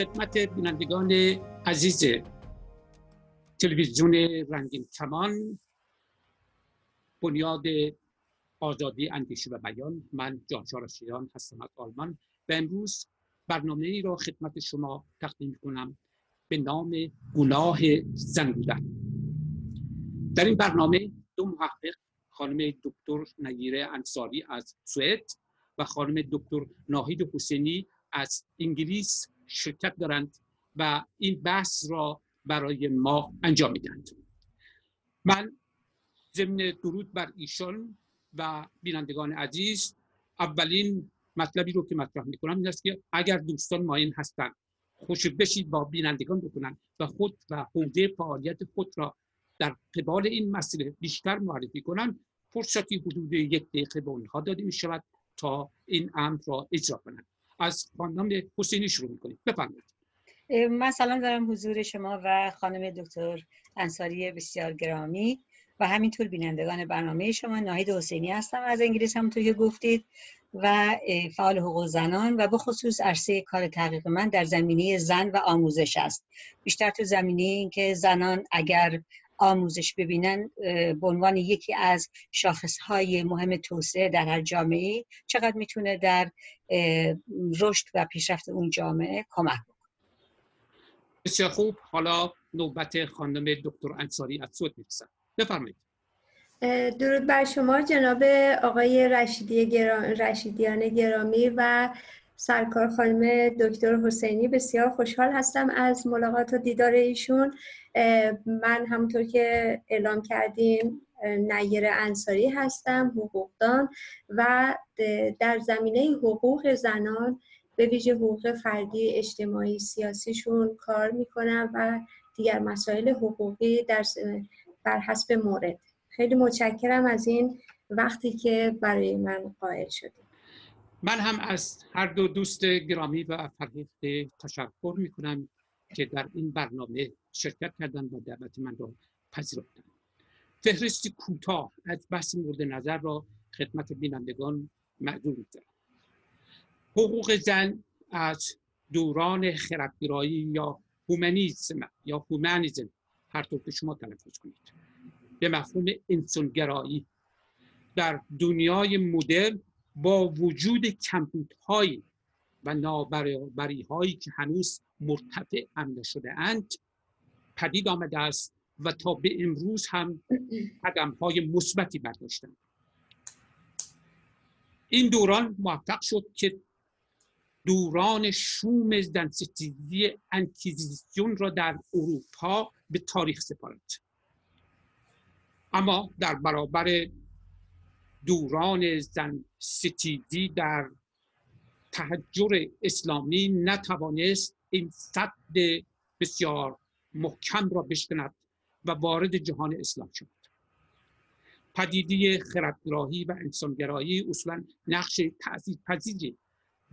خدمت بینندگان عزیز تلویزیون رنگین کمان بنیاد آزادی اندیشه و بیان. من جانشا رشیدان هستم از آلمان و امروز برنامه ای را خدمت شما تقدیم کنم به نام گناه زن در این برنامه دو محقق خانم دکتر نگیره انصاری از سوئد و خانم دکتر ناهید حسینی از انگلیس شرکت دارند و این بحث را برای ما انجام می‌دهند. من ضمن درود بر ایشان و بینندگان عزیز اولین مطلبی رو که مطرح می‌کنم این است که اگر دوستان مایل هستند خوش بشید با بینندگان بکنن و خود و حوزه فعالیت خود را در قبال این مسئله بیشتر معرفی کنند فرصتی حدود یک دقیقه به اونها داده می شود تا این امر را اجرا کنند. از خانم حسینی شروع می‌کنیم. بفرمایید. من سلام دارم حضور شما و خانم دکتر انصاری بسیار گرامی و همینطور بینندگان برنامه شما. ناهید حسینی هستم. از انگلیس همونطور که گفتید و فعال حقوق زنان و به خصوص عرصه کار تحقیق من در زمینه زن و آموزش است. بیشتر تو زمینه اینکه زنان اگر آموزش ببینن به عنوان یکی از شاخصهای مهم توسعه در هر جامعه چقدر می‌تونه در رشد و پیشرفت اون جامعه کمک بکنه. بسیار خوب. حالا نوبت خانم دکتر انصاری از سود می‌رسن بفرمایید. درود بر شما جناب آقای رشیدی گرام، رشیدیان گرامی و سرکار خانم دکتر حسینی بسیار خوشحال هستم از ملاقات و دیدار ایشون. من همونطور که اعلام کردیم نیر انصاری هستم حقوقدان و در زمینه حقوق زنان به ویژه حقوق فردی اجتماعی سیاسیشون کار می‌کنم و دیگر مسائل حقوقی در بر حسب مورد. خیلی متشکرم از این وقتی که برای من قائل شدیم من هم از هر دو دوست گرامی و فرهیخته تشکر می‌کنم که در این برنامه شرکت کردن و دعوت من را پذیرفتن. فهرست کوتاه از بحث مورد نظر را خدمت بینندگان معذور می‌گذارم حقوق زن از دوران خردگرایی یا هومنیزم یا هومنیزم هر طور که شما تلفظ کنید. به مفهوم انسانگرایی. در دنیای مدرن با وجود کمبودهای و نابرابری هایی که هنوز مرتفع هم نشده اند پدید آمده است و تا به امروز هم قدم های مثبتی برداشتند. این دوران موفق شد که دوران شوم زنستیزی انکیزیسیون را در اروپا به تاریخ سپارد. اما در برابر دوران زن ستیزی در تحجر اسلامی نتوانست این صد بسیار محکم را بشکند و وارد جهان اسلام شد پدیده خردگراهی و انسانگرایی اصولا نقش تأثیر پذیری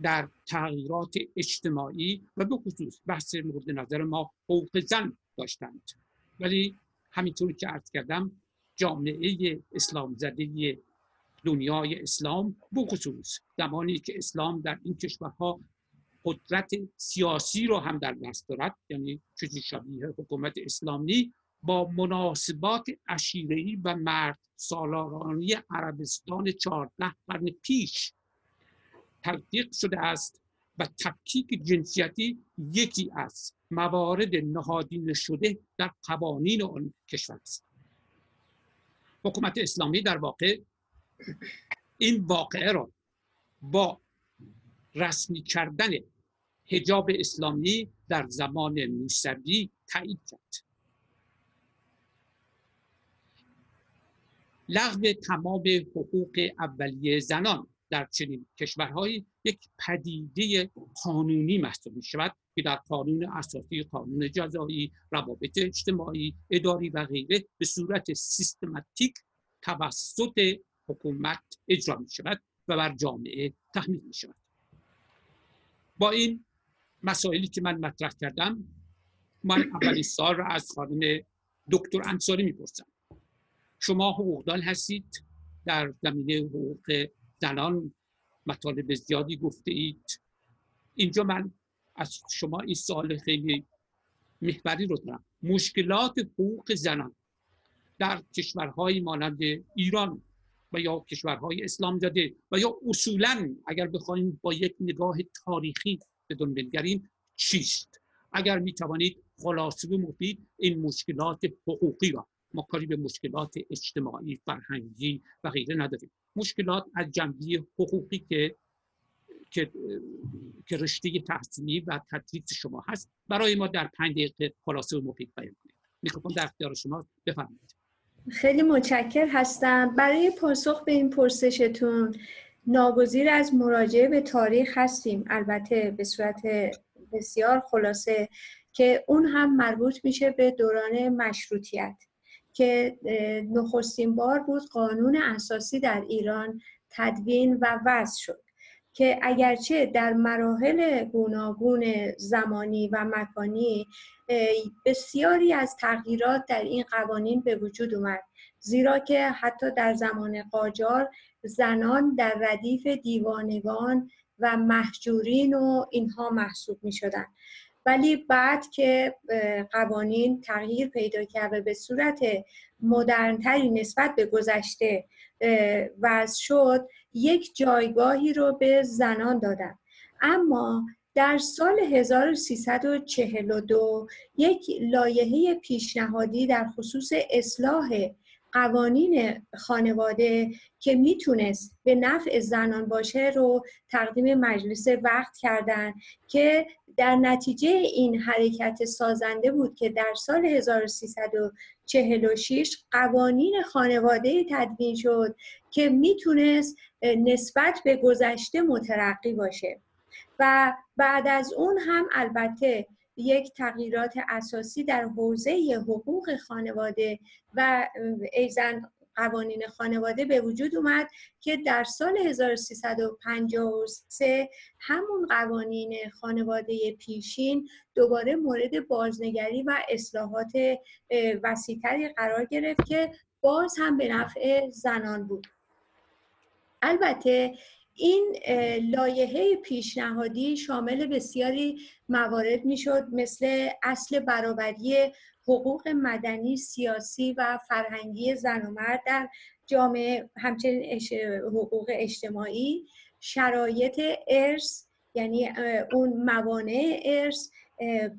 در تغییرات اجتماعی و به خصوص بحث مورد نظر ما حقوق زن داشتند. ولی همینطور که عرض کردم جامعه اسلام زده دنیای اسلام بخصوص زمانی که اسلام در این کشورها قدرت سیاسی رو هم در دست دارد یعنی چیزی شبیه حکومت اسلامی با مناسبات عشیرهی و مرد سالارانی عربستان چهارده قرن پیش تلقیق شده است و تفکیک جنسیتی یکی از موارد نهادین شده در قوانین آن کشور است. حکومت اسلامی در واقع این واقعه را با رسمی کردن حجاب اسلامی در زمان موسوی تایید کرد. لغو تمام حقوق اولیه زنان در چنین کشورهایی یک پدیده قانونی محسوب می شود که در قانون اساسی قانون جزایی روابط اجتماعی اداری و غیره به صورت سیستماتیک توسط حکومت اجرا می شود و بر جامعه تحمیل می شود با این مسائلی که من مطرح کردم من اولین سال را از خانم دکتر انصاری می‌پرسم. شما حقوقدان هستید؟ در زمینه حقوق زنان مطالب زیادی گفته اید. اینجا من از شما این سال خیلی محوری رو دارم. مشکلات حقوق زنان در کشورهای مانند ایران و یا کشورهای اسلام زده و یا اصولا اگر بخوایم با یک نگاه تاریخی بدون بنگریم چیست؟ اگر می توانید خلاصه مفید این مشکلات حقوقی را ما کاری به مشکلات اجتماعی فرهنگی و غیره نداریم. مشکلات از جنبه حقوقی که که که رشته تحصیلی و تدریس شما هست برای ما در پنج دقیقه خلاصه و مفید بیان کنید. میکروفون در اختیار شما بفرمایید. خیلی متشکر هستم. برای پاسخ به این پرسشتون ناگزیر از مراجعه به تاریخ هستیم. البته به صورت بسیار خلاصه که اون هم مربوط میشه به دوران مشروطیت که نخستین بار بود قانون اساسی در ایران تدوین و وضع شد. که اگرچه در مراحل گوناگون زمانی و مکانی بسیاری از تغییرات در این قوانین به وجود اومد زیرا که حتی در زمان قاجار زنان در ردیف دیوانگان و محجورین و اینها محسوب می شدن. ولی بعد که قوانین تغییر پیدا کرد و به صورت مدرنتری نسبت به گذشته وضع شد یک جایگاهی رو به زنان دادن. اما در سال 1342 یک لایحه پیشنهادی در خصوص اصلاح قوانین خانواده که می‌تونست به نفع زنان باشه رو تقدیم مجلس وقت کردن که در نتیجه این حرکت سازنده بود که در سال 1346 قوانین خانواده تدوین شد که می‌تونست نسبت به گذشته مترقی باشه. و بعد از اون هم البته یک تغییرات اساسی در حوزه حقوق خانواده و ایزن قوانین خانواده به وجود اومد که در سال 1353 همون قوانین خانواده پیشین دوباره مورد بازنگری و اصلاحات وسیعتری قرار گرفت که باز هم به نفع زنان بود. البته این لایحه پیشنهادی شامل بسیاری موارد می‌شد مثل اصل برابری حقوق مدنی سیاسی و فرهنگی زن و مرد در جامعه همچنین حقوق اجتماعی. شرایط ارث یعنی اون موانع ارث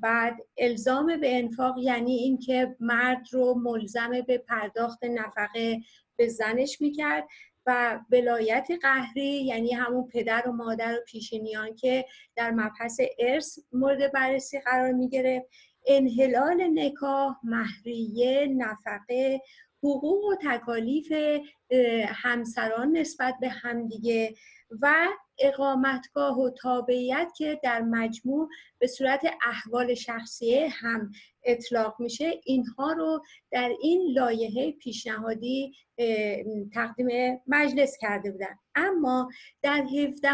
بعد الزام به انفاق یعنی اینکه مرد رو ملزم به پرداخت نفقه به زنش می‌کرد. و ولایت قهری یعنی همون پدر و مادر و پیشینیان که در مبحث ارث مورد بررسی قرار می انحلال نکاح مهریه نفقه حقوق و تکالیف همسران نسبت به همدیگه و اقامتگاه و تابعیت که در مجموع به صورت احوال شخصیه هم اطلاق میشه اینها رو در این لایحه پیشنهادی تقدیم مجلس کرده بودن. اما در 17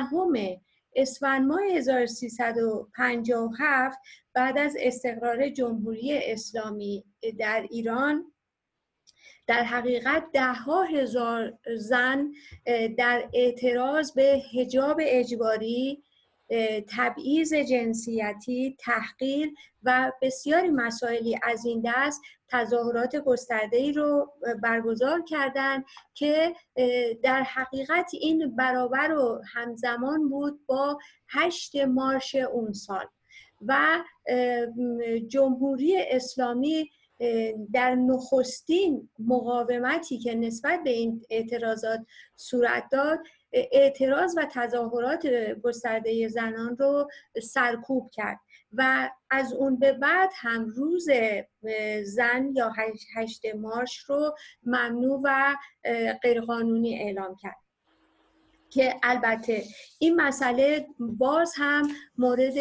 اسفند ماه 1357 بعد از استقرار جمهوری اسلامی در ایران در حقیقت ده ها هزار زن در اعتراض به هجاب اجباری تبعیض جنسیتی تحقیر و بسیاری مسائلی از این دست تظاهرات گسترده ای رو برگزار کردند که در حقیقت این برابر و همزمان بود با هشت مارش اون سال و جمهوری اسلامی در نخستین مقاومتی که نسبت به این اعتراضات صورت داد اعتراض و تظاهرات گسترده زنان رو سرکوب کرد و از اون به بعد هم روز زن یا هشت مارش رو ممنوع و غیرقانونی اعلام کرد. که البته این مسئله باز هم مورد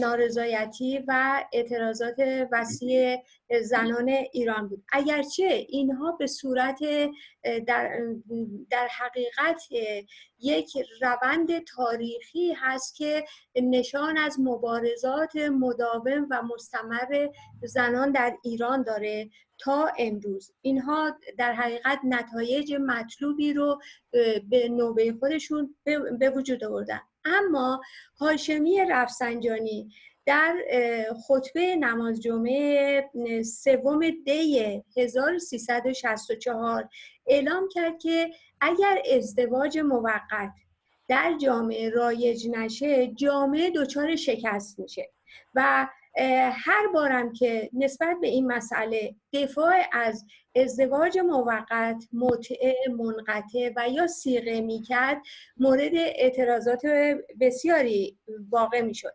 نارضایتی و اعتراضات وسیع زنان ایران بود. اگرچه اینها به صورت در, در حقیقت یک روند تاریخی هست که نشان از مبارزات مداوم و مستمر زنان در ایران داره تا امروز. اینها در حقیقت نتایج مطلوبی رو به نوبه خودشون به وجود آوردن. اما هاشمی رفسنجانی در خطبه نماز جمعه سوم دی 1364 اعلام کرد که اگر ازدواج موقت در جامعه رایج نشه جامعه دچار شکست میشه و هر بارم که نسبت به این مسئله دفاع از ازدواج موقت متعه منقطع و یا سیغه می‌کرد مورد اعتراضات بسیاری واقع می‌شد.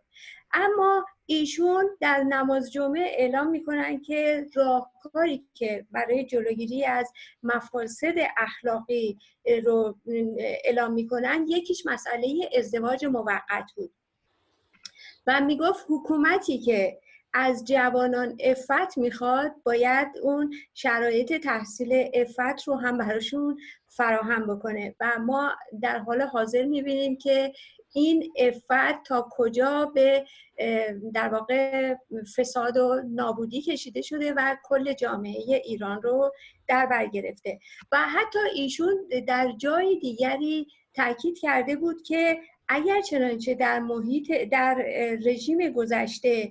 اما ایشون در نماز جمعه اعلام می‌کنن که راهکاری که برای جلوگیری از مفاسد اخلاقی رو اعلام می‌کنن یکیش مسئله ازدواج موقت بود. و می‌گفت حکومتی که از جوانان افت می‌خواد باید اون شرایط تحصیل افت رو هم براشون فراهم بکنه. و ما در حال حاضر می‌بینیم که این افت تا کجا به در واقع فساد و نابودی کشیده شده و کل جامعه ایران رو در بر گرفته. و حتی ایشون در جای دیگری تاکید کرده بود که اگر چنانچه در محیط در رژیم گذشته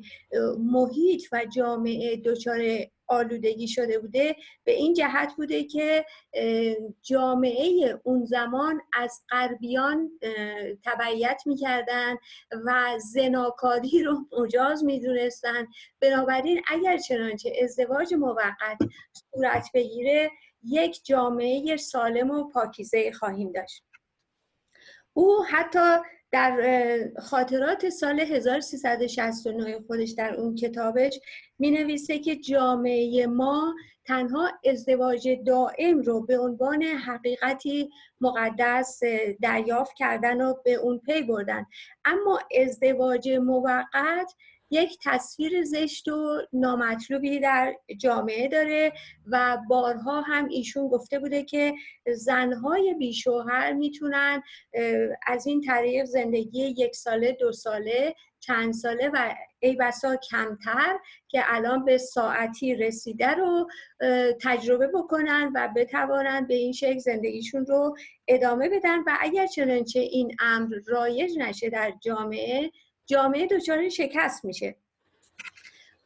محیط و جامعه دچار آلودگی شده بوده به این جهت بوده که جامعه اون زمان از غربیان تبعیت می‌کردن و زناکاری رو مجاز می‌دونستن. بنابراین اگر چنانچه ازدواج موقت صورت بگیره یک جامعه سالم و پاکیزه خواهیم داشت. او حتی در خاطرات سال 1369 خودش در اون کتابش می نویسه که جامعه ما تنها ازدواج دائم رو به عنوان حقیقتی مقدس دریافت کردن و به اون پی بردن. اما ازدواج موقت یک تصویر زشت و نامطلوبی در جامعه داره و بارها هم ایشون گفته بوده که زنهای بیشوهر می‌تونن از این طریق زندگی یک ساله دو ساله چند ساله و ای بسا کمتر که الان به ساعتی رسیده رو تجربه بکنن و بتوانند به این شکل زندگیشون رو ادامه بدن و اگر چنانچه این امر رایج نشه در جامعه جامعه دچار شکست میشه.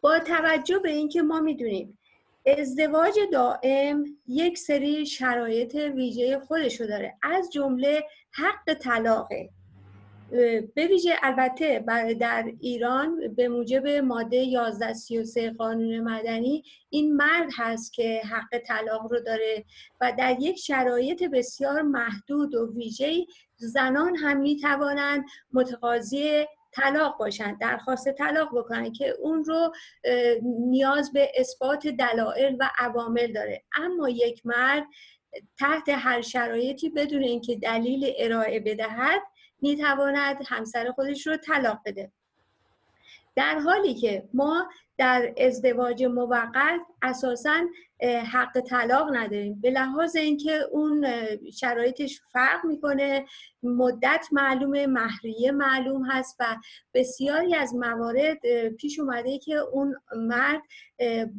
با توجه به اینکه ما می‌دونیم ازدواج دائم یک سری شرایط ویژه خودشو داره از جمله حق طلاقه به ویژه البته در ایران به موجب ماده 1133 قانون مدنی این مرد هست که حق طلاق رو داره و در یک شرایط بسیار محدود و ویژه زنان هم می توانند متقاضی طلاق باشن درخواست طلاق بکنن که اون رو نیاز به اثبات دلایل و عوامل داره. اما یک مرد تحت هر شرایطی بدون اینکه دلیل ارائه بدهد می‌تواند همسر خودش رو طلاق بده. در حالی که ما در ازدواج موقت اساسا حق طلاق نداریم. به لحاظ اینکه اون شرایطش فرق می‌کنه مدت معلومه مهریه معلوم هست و بسیاری از موارد پیش اومده که اون مرد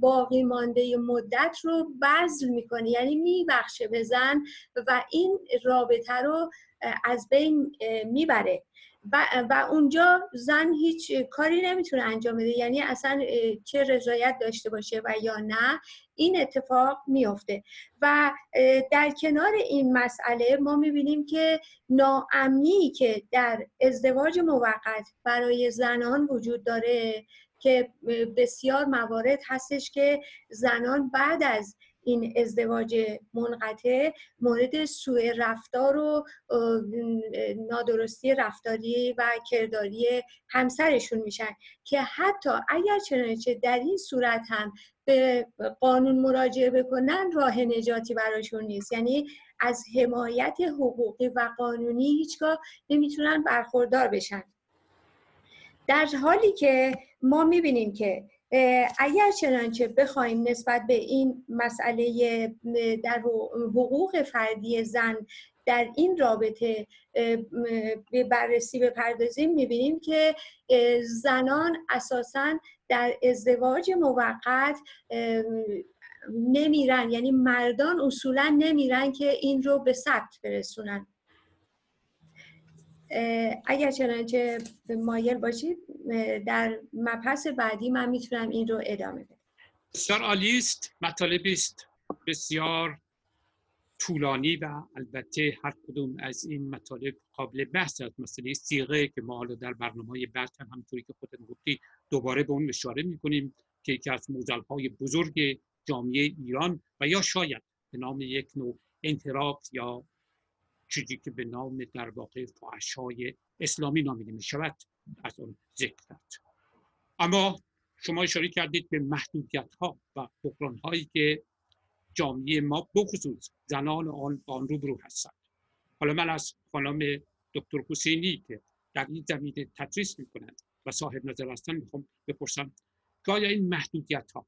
باقی مانده مدت رو بذل می‌کنه. یعنی میبخشه به زن و این رابطه رو از بین می‌بره. و, اونجا زن هیچ کاری نمی‌تونه انجام بده. یعنی اصلا چه رضایت داشته باشه و یا نه این اتفاق میفته و در کنار این مسئله ما می‌بینیم که ناامنی که در ازدواج موقت برای زنان وجود داره که بسیار موارد هستش که زنان بعد از این ازدواج منقطع مورد سوء رفتار و نادرستی رفتاری و کرداری همسرشون میشن که حتی اگر چنانچه در این صورت هم به قانون مراجعه بکنن راه نجاتی براشون نیست. یعنی از حمایت حقوقی و قانونی هیچگاه نمی‌تونن برخوردار بشن. در حالی که ما می‌بینیم که اگر چنانچه بخوایم نسبت به این مسئله در حقوق فردی زن در این رابطه به بررسی بپردازیم می‌بینیم که زنان اساسا در ازدواج موقت نمیرن یعنی مردان اصولا نمیرن که این رو به ثبت برسونن. اگر چنانچه مایل باشید در مبحث بعدی من می‌تونم این رو ادامه بدم. بسیار عالی مطالبی است. بسیار طولانی و البته هر کدوم از این مطالب قابل بحث است. مسئله سیغه که ما حالا در برنامه بعد هم همونطوری که خودت گفتی دوباره به اون اشاره می‌کنیم که یکی از های بزرگ جامعه ایران و یا شاید به نام یک نوع انحراف یا چیزی که به نام در واقع های اسلامی نامیده می شود از آن ذکر کرد. اما شما اشاره کردید به محدودیت ها و بحران هایی که جامعه ما بخصوص زنان آن آن روبرو هستند. حالا من از خانم دکتر حسینی که در این زمینه تدریس می‌کنند و صاحب نظر هستند می‌خوام بپرسم که این محدودیت ها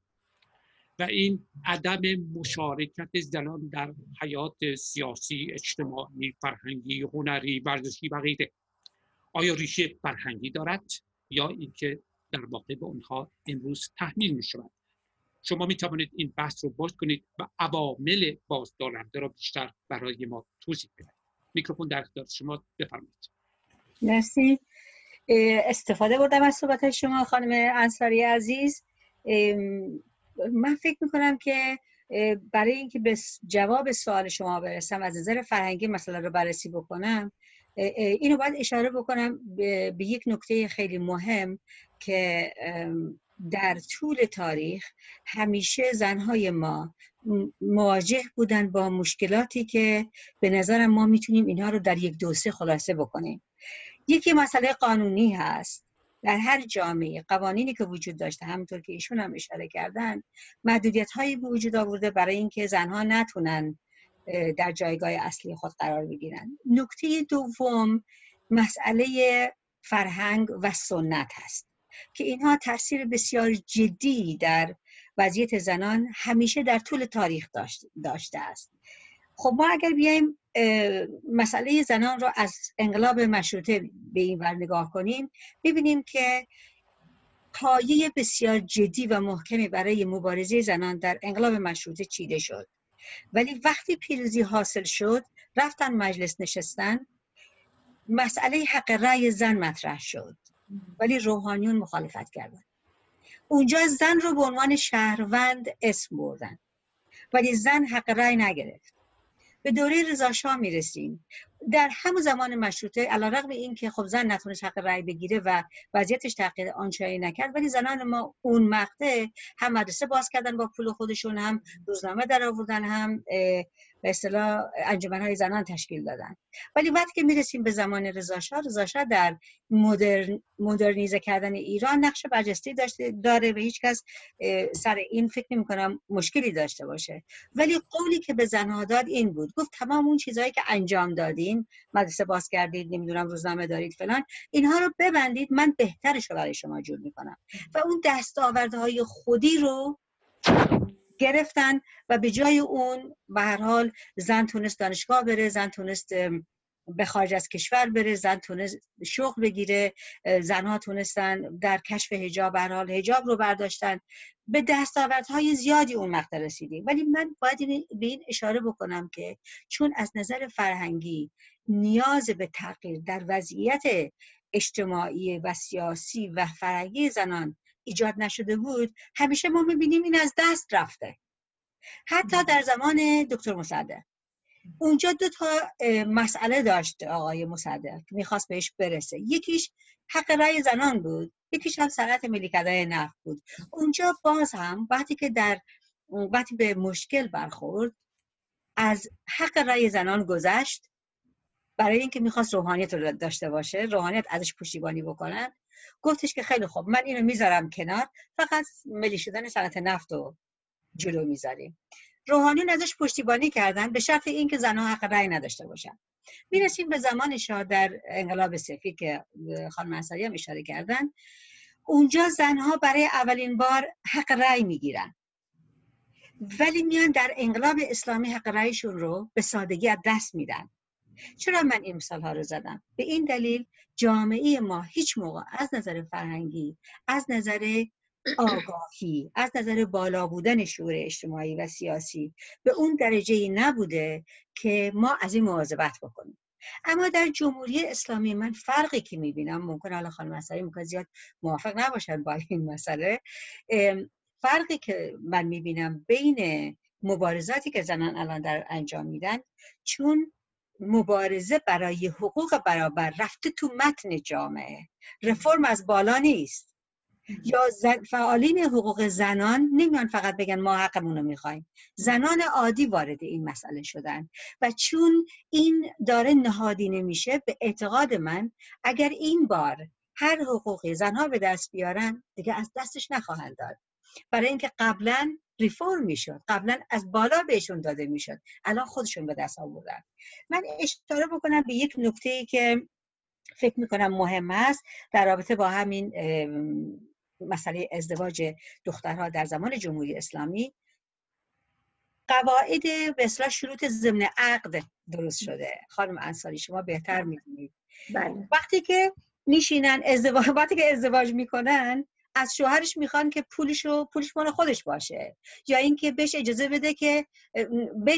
و این عدم مشارکت زنان در حیات سیاسی اجتماعی فرهنگی هنری ورزشی و غیره. آیا ریشه فرهنگی دارد یا اینکه در واقع به اونها امروز تحمیل می شود شما می توانید این بحث رو باز کنید و عوامل بازدارنده را بیشتر برای ما توضیح بدهید. میکروفون در اختیار شما بفرمایید. مرسی. استفاده بردم از صحبت شما خانم انصاری عزیز. من فکر می‌کنم که برای اینکه به جواب سوال شما برسم از نظر فرهنگی مسئله رو بررسی بکنم اینو باید اشاره بکنم به یک نکته خیلی مهم که در طول تاریخ همیشه زنهای ما مواجه بودن با مشکلاتی که به نظرم ما می‌تونیم اینها رو در یک دوسه خلاصه بکنیم. یکی مسئله قانونی هست. در هر جامعه قوانینی که وجود داشته همونطور که ایشون هم اشاره کردن محدودیت هایی به وجود آورده برای اینکه زنها نتونن در جایگاه اصلی خود قرار بگیرن. نکته دوم مسئله فرهنگ و سنت هست که اینها تاثیر بسیار جدی در وضعیت زنان همیشه در طول تاریخ داشته است. خب ما اگر بیایم مسئله زنان را از انقلاب مشروطه به این ور نگاه کنیم ببینیم که پایه بسیار جدی و محکمی برای مبارزه زنان در انقلاب مشروطه چیده شد. ولی وقتی پیروزی حاصل شد رفتن مجلس نشستن مسئله حق رأی زن مطرح شد. ولی روحانیون مخالفت کردن. اونجا زن رو به عنوان شهروند اسم بردن. ولی زن حق رأی نگرفت. به دوره رضا شاه می‌رسیم. در همون زمان مشروطه علیرغم این که خب زن نتونست حق رأی بگیره و وضعیتش تغییر آنچنانی نکرد ولی زنان ما اون مقطع هم مدرسه باز کردن با پول خودشون هم روزنامه در آوردن هم به اصطلاح های زنان تشکیل دادن. ولی وقتی که می‌رسیم به زمان رضا شاه رضا شاه در مدرن مدرنیزه کردن ایران نقش برجسته داشته داره و هیچ کس سر این فکر نمی کنم مشکلی داشته باشه. ولی قولی که به زنها داد این بود. گفت تمام اون چیزهایی که انجام دادین مدرسه باز کردید نمی‌دونم روزنامه دارید فلان اینها رو ببندید من بهترش رو برای شما جور می‌کنم. و اون دستاوردهای خودی رو گرفتن و به جای اون به هر حال زن تونست دانشگاه بره زن تونست به خارج از کشور بره زن تونست شغل بگیره زنها تونستن در کشف هجاب به حال هجاب رو برداشتن. به دستاوردهای زیادی اون مقطع رسیدیم. ولی من باید به این اشاره بکنم که چون از نظر فرهنگی نیاز به تغییر در وضعیت اجتماعی و سیاسی و فرهنگی زنان ایجاد نشده بود همیشه ما می‌بینیم این از دست رفته. حتی در زمان دکتر مصدق اونجا دو تا مسئله داشت آقای مصدق می‌خواست بهش برسه. یکیش حق رأی زنان بود یکیش هم صنعت ملی نفت بود. اونجا باز هم وقتی که در وقتی به مشکل برخورد از حق رأی زنان گذشت. برای اینکه می‌خواست روحانیت رو داشته باشه روحانیت ازش پشتیبانی بکنن گفتش که خیلی خوب من اینو می‌ذارم کنار فقط ملی شدن صنعت نفت رو جلو می‌ذاریم. روحانیون ازش پشتیبانی کردن به شرط اینکه زنها حق رأی نداشته باشن. می‌رسیم به زمان شاه در انقلاب سفید که خانم انصاری هم اشاره کردن. اونجا زنها برای اولین بار حق رأی می‌گیرن. ولی میان در انقلاب اسلامی حق رأیشون رو به سادگی از دست میدن. چرا من این مثال ها رو زدم؟ به این دلیل جامعه ما هیچ موقع از نظر فرهنگی از نظر آگاهی از نظر بالا بودن شعور اجتماعی و سیاسی به اون درجه ای نبوده که ما از این مواظبت بکنیم. اما در جمهوری اسلامی من فرقی که می‌بینم ممکن حالا خانم مسئله ممکن زیاد موافق نباشن با این مسئله فرقی که من می‌بینم بین مبارزاتی که زنان الان در انجام میدن چون مبارزه برای حقوق برابر رفته تو متن جامعه. رفرم از بالا نیست. یا فعالین حقوق زنان نمیان فقط بگن ما حقمون رو می‌خوایم. زنان عادی وارد این مسئله شدن. و چون این داره نهادینه میشه به اعتقاد من اگر این بار هر حقوقی زنها به دست بیارن دیگه از دستش نخواهند داد. برای اینکه قبلا ریفورم می‌شد. قبلا از بالا بهشون داده می‌شد. الان خودشون به دست آوردن. من اشاره بکنم به یک نکته ای که فکر می‌کنم مهم است در رابطه با همین مسئله ازدواج دخترها در زمان جمهوری اسلامی. قواعد به اصلاح شروط ضمن عقد درست شده. خانم انصاری شما بهتر می‌دونید. بله. وقتی که میشینن ازدواج وقتی که ازدواج می‌کنن از شوهرش می‌خوان که پولش رو پولش مال خودش باشه. یا اینکه بهش اجازه بده که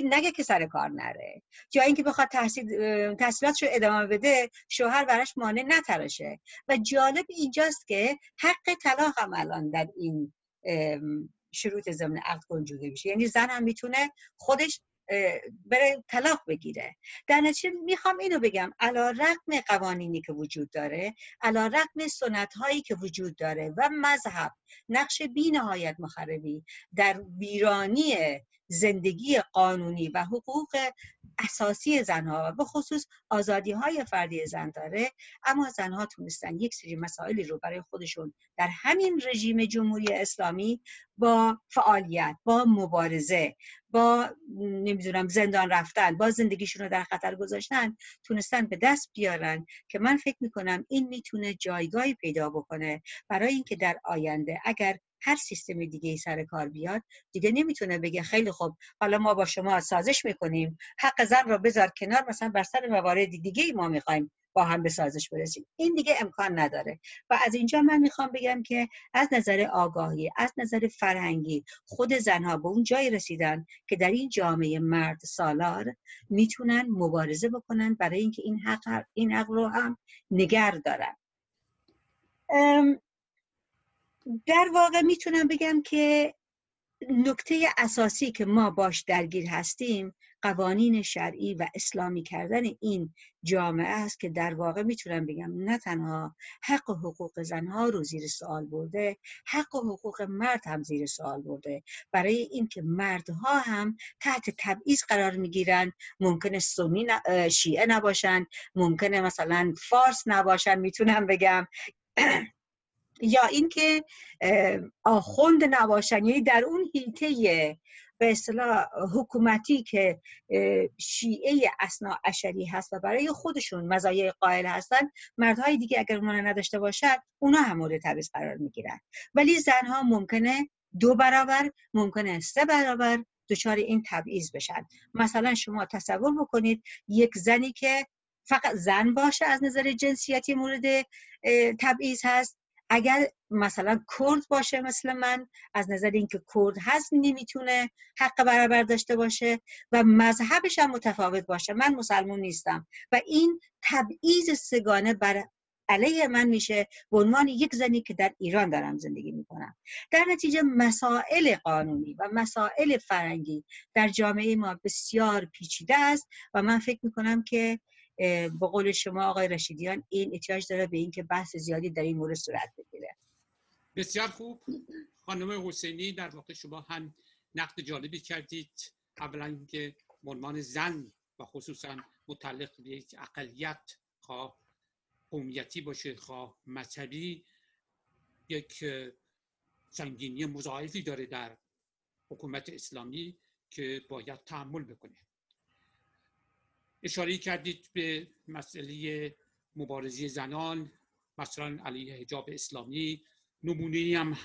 نگه که سر کار نره. یا اینکه بخواد تحصیل تحصیلاتش رو ادامه بده شوهر براش مانع نتراشه. و جالب اینجاست که حق طلاق هم الان در این شروط ضمن عقد گنجوده میشه. یعنی زن هم می‌تونه خودش بره طلاق بگیره. در نتیجه می‌خوام اینو بگم. علا رقم قوانینی که وجود داره علا رقم سنت هایی که وجود داره و مذهب نقش بی نهایت مخربی در ویرانی زندگی قانونی و حقوق اساسی زنها و به خصوص آزادی های فردی زن داره اما زنها تونستن یک سری مسائلی رو برای خودشون در همین رژیم جمهوری اسلامی با فعالیت با مبارزه با نمی‌دونم زندان رفتن با زندگیشون رو در خطر گذاشتن تونستن به دست بیارن که من فکر می‌کنم این می‌تونه جایگاهی پیدا بکنه برای اینکه در آینده اگر هر سیستم دیگه ای سر کار بیاد دیگه نمی‌تونه بگه خیلی خوب حالا ما با شما سازش می‌کنیم. حق زن رو بذار کنار مثلا بر سر موارد دیگه ما می‌خوایم با هم به سازش برسیم. این دیگه امکان نداره. و از اینجا من می‌خوام بگم که از نظر آگاهی از نظر فرهنگی خود زنها به اون جایی رسیدن که در این جامعه مرد سالار می‌تونن مبارزه بکنن برای اینکه این حق این حق رو هم نگر دارن. در واقع می‌تونم بگم که نکته اساسی که ما باش درگیر هستیم قوانین شرعی و اسلامی کردن این جامعه است که در واقع می‌تونم بگم نه تنها حق و حقوق زنها رو زیر سوال برده حق و حقوق مرد هم زیر سوال برده. برای اینکه مردها هم تحت تبعیض قرار می‌گیرن ممکنه سنی شیعه نباشن ممکنه مثلا فارس نباشن می‌تونم بگم. یا اینکه آخوند نباشن یعنی در اون هیته به اصطلاح حکومتی که شیعه اسنا اشری هست و برای خودشون مزایای قائل هستن مردهای دیگه اگر اونا نداشته باشد اونا هم مورد تبعیض قرار می‌گیرن. ولی زنها ممکنه دو برابر ممکنه سه برابر دچار این تبعیض بشن. مثلا شما تصور بکنید یک زنی که فقط زن باشه از نظر جنسیتی مورد تبعیض هست اگر مثلا کرد باشه مثل من از نظر اینکه کرد هست نمی‌تونه حق برابر داشته باشه و مذهبش هم متفاوت باشه. من مسلمون نیستم و این تبعیض سگانه بر علیه من میشه به عنوان یک زنی که در ایران دارم زندگی می‌کنم. در نتیجه مسائل قانونی و مسائل فرنگی در جامعه ما بسیار پیچیده است و من فکر می‌کنم که به قول شما آقای رشیدیان این احتیاج داره به اینکه بحث زیادی در این مورد صورت بگیره. بسیار خوب. خانم حسینی در واقع شما هم نقد جالبی کردید. اولا که عنوان زن و خصوصا متعلق به یک اقلیت خواه قومیتی باشه خواه مذهبی یک سنگینی مضاعفی داره در حکومت اسلامی که باید تحمل بکنه. اشاره کردید به مسئله مبارزی زنان مثلا علیه حجاب اسلامی نمونه هم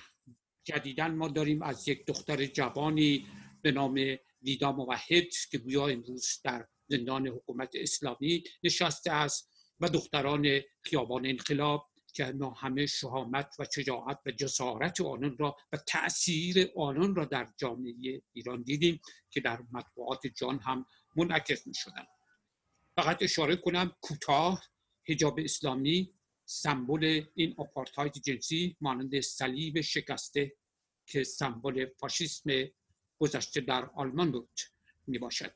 جدیدن ما داریم از یک دختر جوانی به نام ویدا موحد که گویا امروز در زندان حکومت اسلامی نشسته است و دختران خیابان انقلاب که ما همه شهامت و شجاعت و جسارت آنان را و تاثیر آنان را در جامعه ایران دیدیم که در مطبوعات جان هم منعکس می شدن. فقط اشاره کنم کوتاه هجاب اسلامی سمبل این آپارتاید جنسی مانند صلیب شکسته که سمبل فاشیسم گذشته در آلمان بود می باشد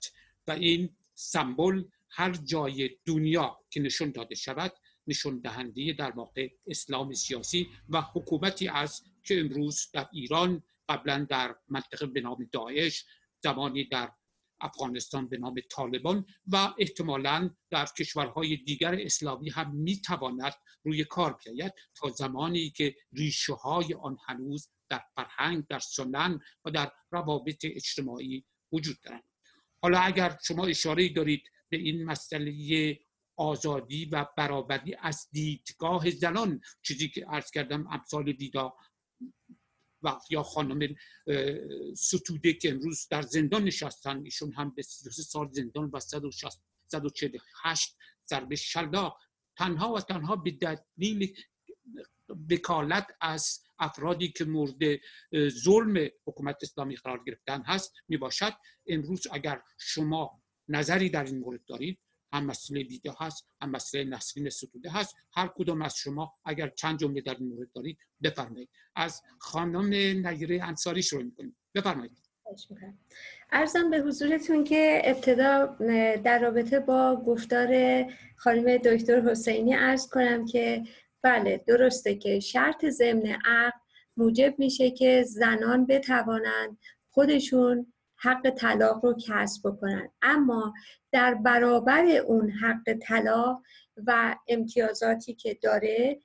و این سمبل هر جای دنیا که نشون داده شود نشون دهنده در واقع اسلام سیاسی و حکومتی است که امروز در ایران قبلا در منطقه به نام داعش زمانی در افغانستان به نام طالبان و احتمالا در کشورهای دیگر اسلامی هم می‌تواند روی کار بیاید تا زمانی که ریشه های آن هنوز در فرهنگ در سنن و در روابط اجتماعی وجود دارند. حالا اگر شما اشاره دارید به این مسئله آزادی و برابری از دیدگاه زنان چیزی که عرض کردم امثال دیدا و یا خانم ستوده که امروز در زندان نشستن ایشون هم به 33 سال زندان و 148 ضربه شلاق تنها و تنها به دلیل وکالت از افرادی که مورد ظلم حکومت اسلامی قرار گرفتن هست می باشد امروز اگر شما نظری در این مورد دارید هم مسئله ویدیو هست هم مسئله نسرین ستوده هست. هر کدام از شما اگر چند جمله در این مورد دارید بفرمایید. از خانم نگیره انصاری شروع می‌کنیم. بفرمایید. ارزم به حضورتون که ابتدا در رابطه با گفتار خانم دکتر حسینی ارز کنم که بله درسته که شرط ضمن عقل موجب میشه که زنان بتوانند خودشون حق طلاق رو کسب بکنن. اما در برابر اون حق طلاق و امتیازاتی که داره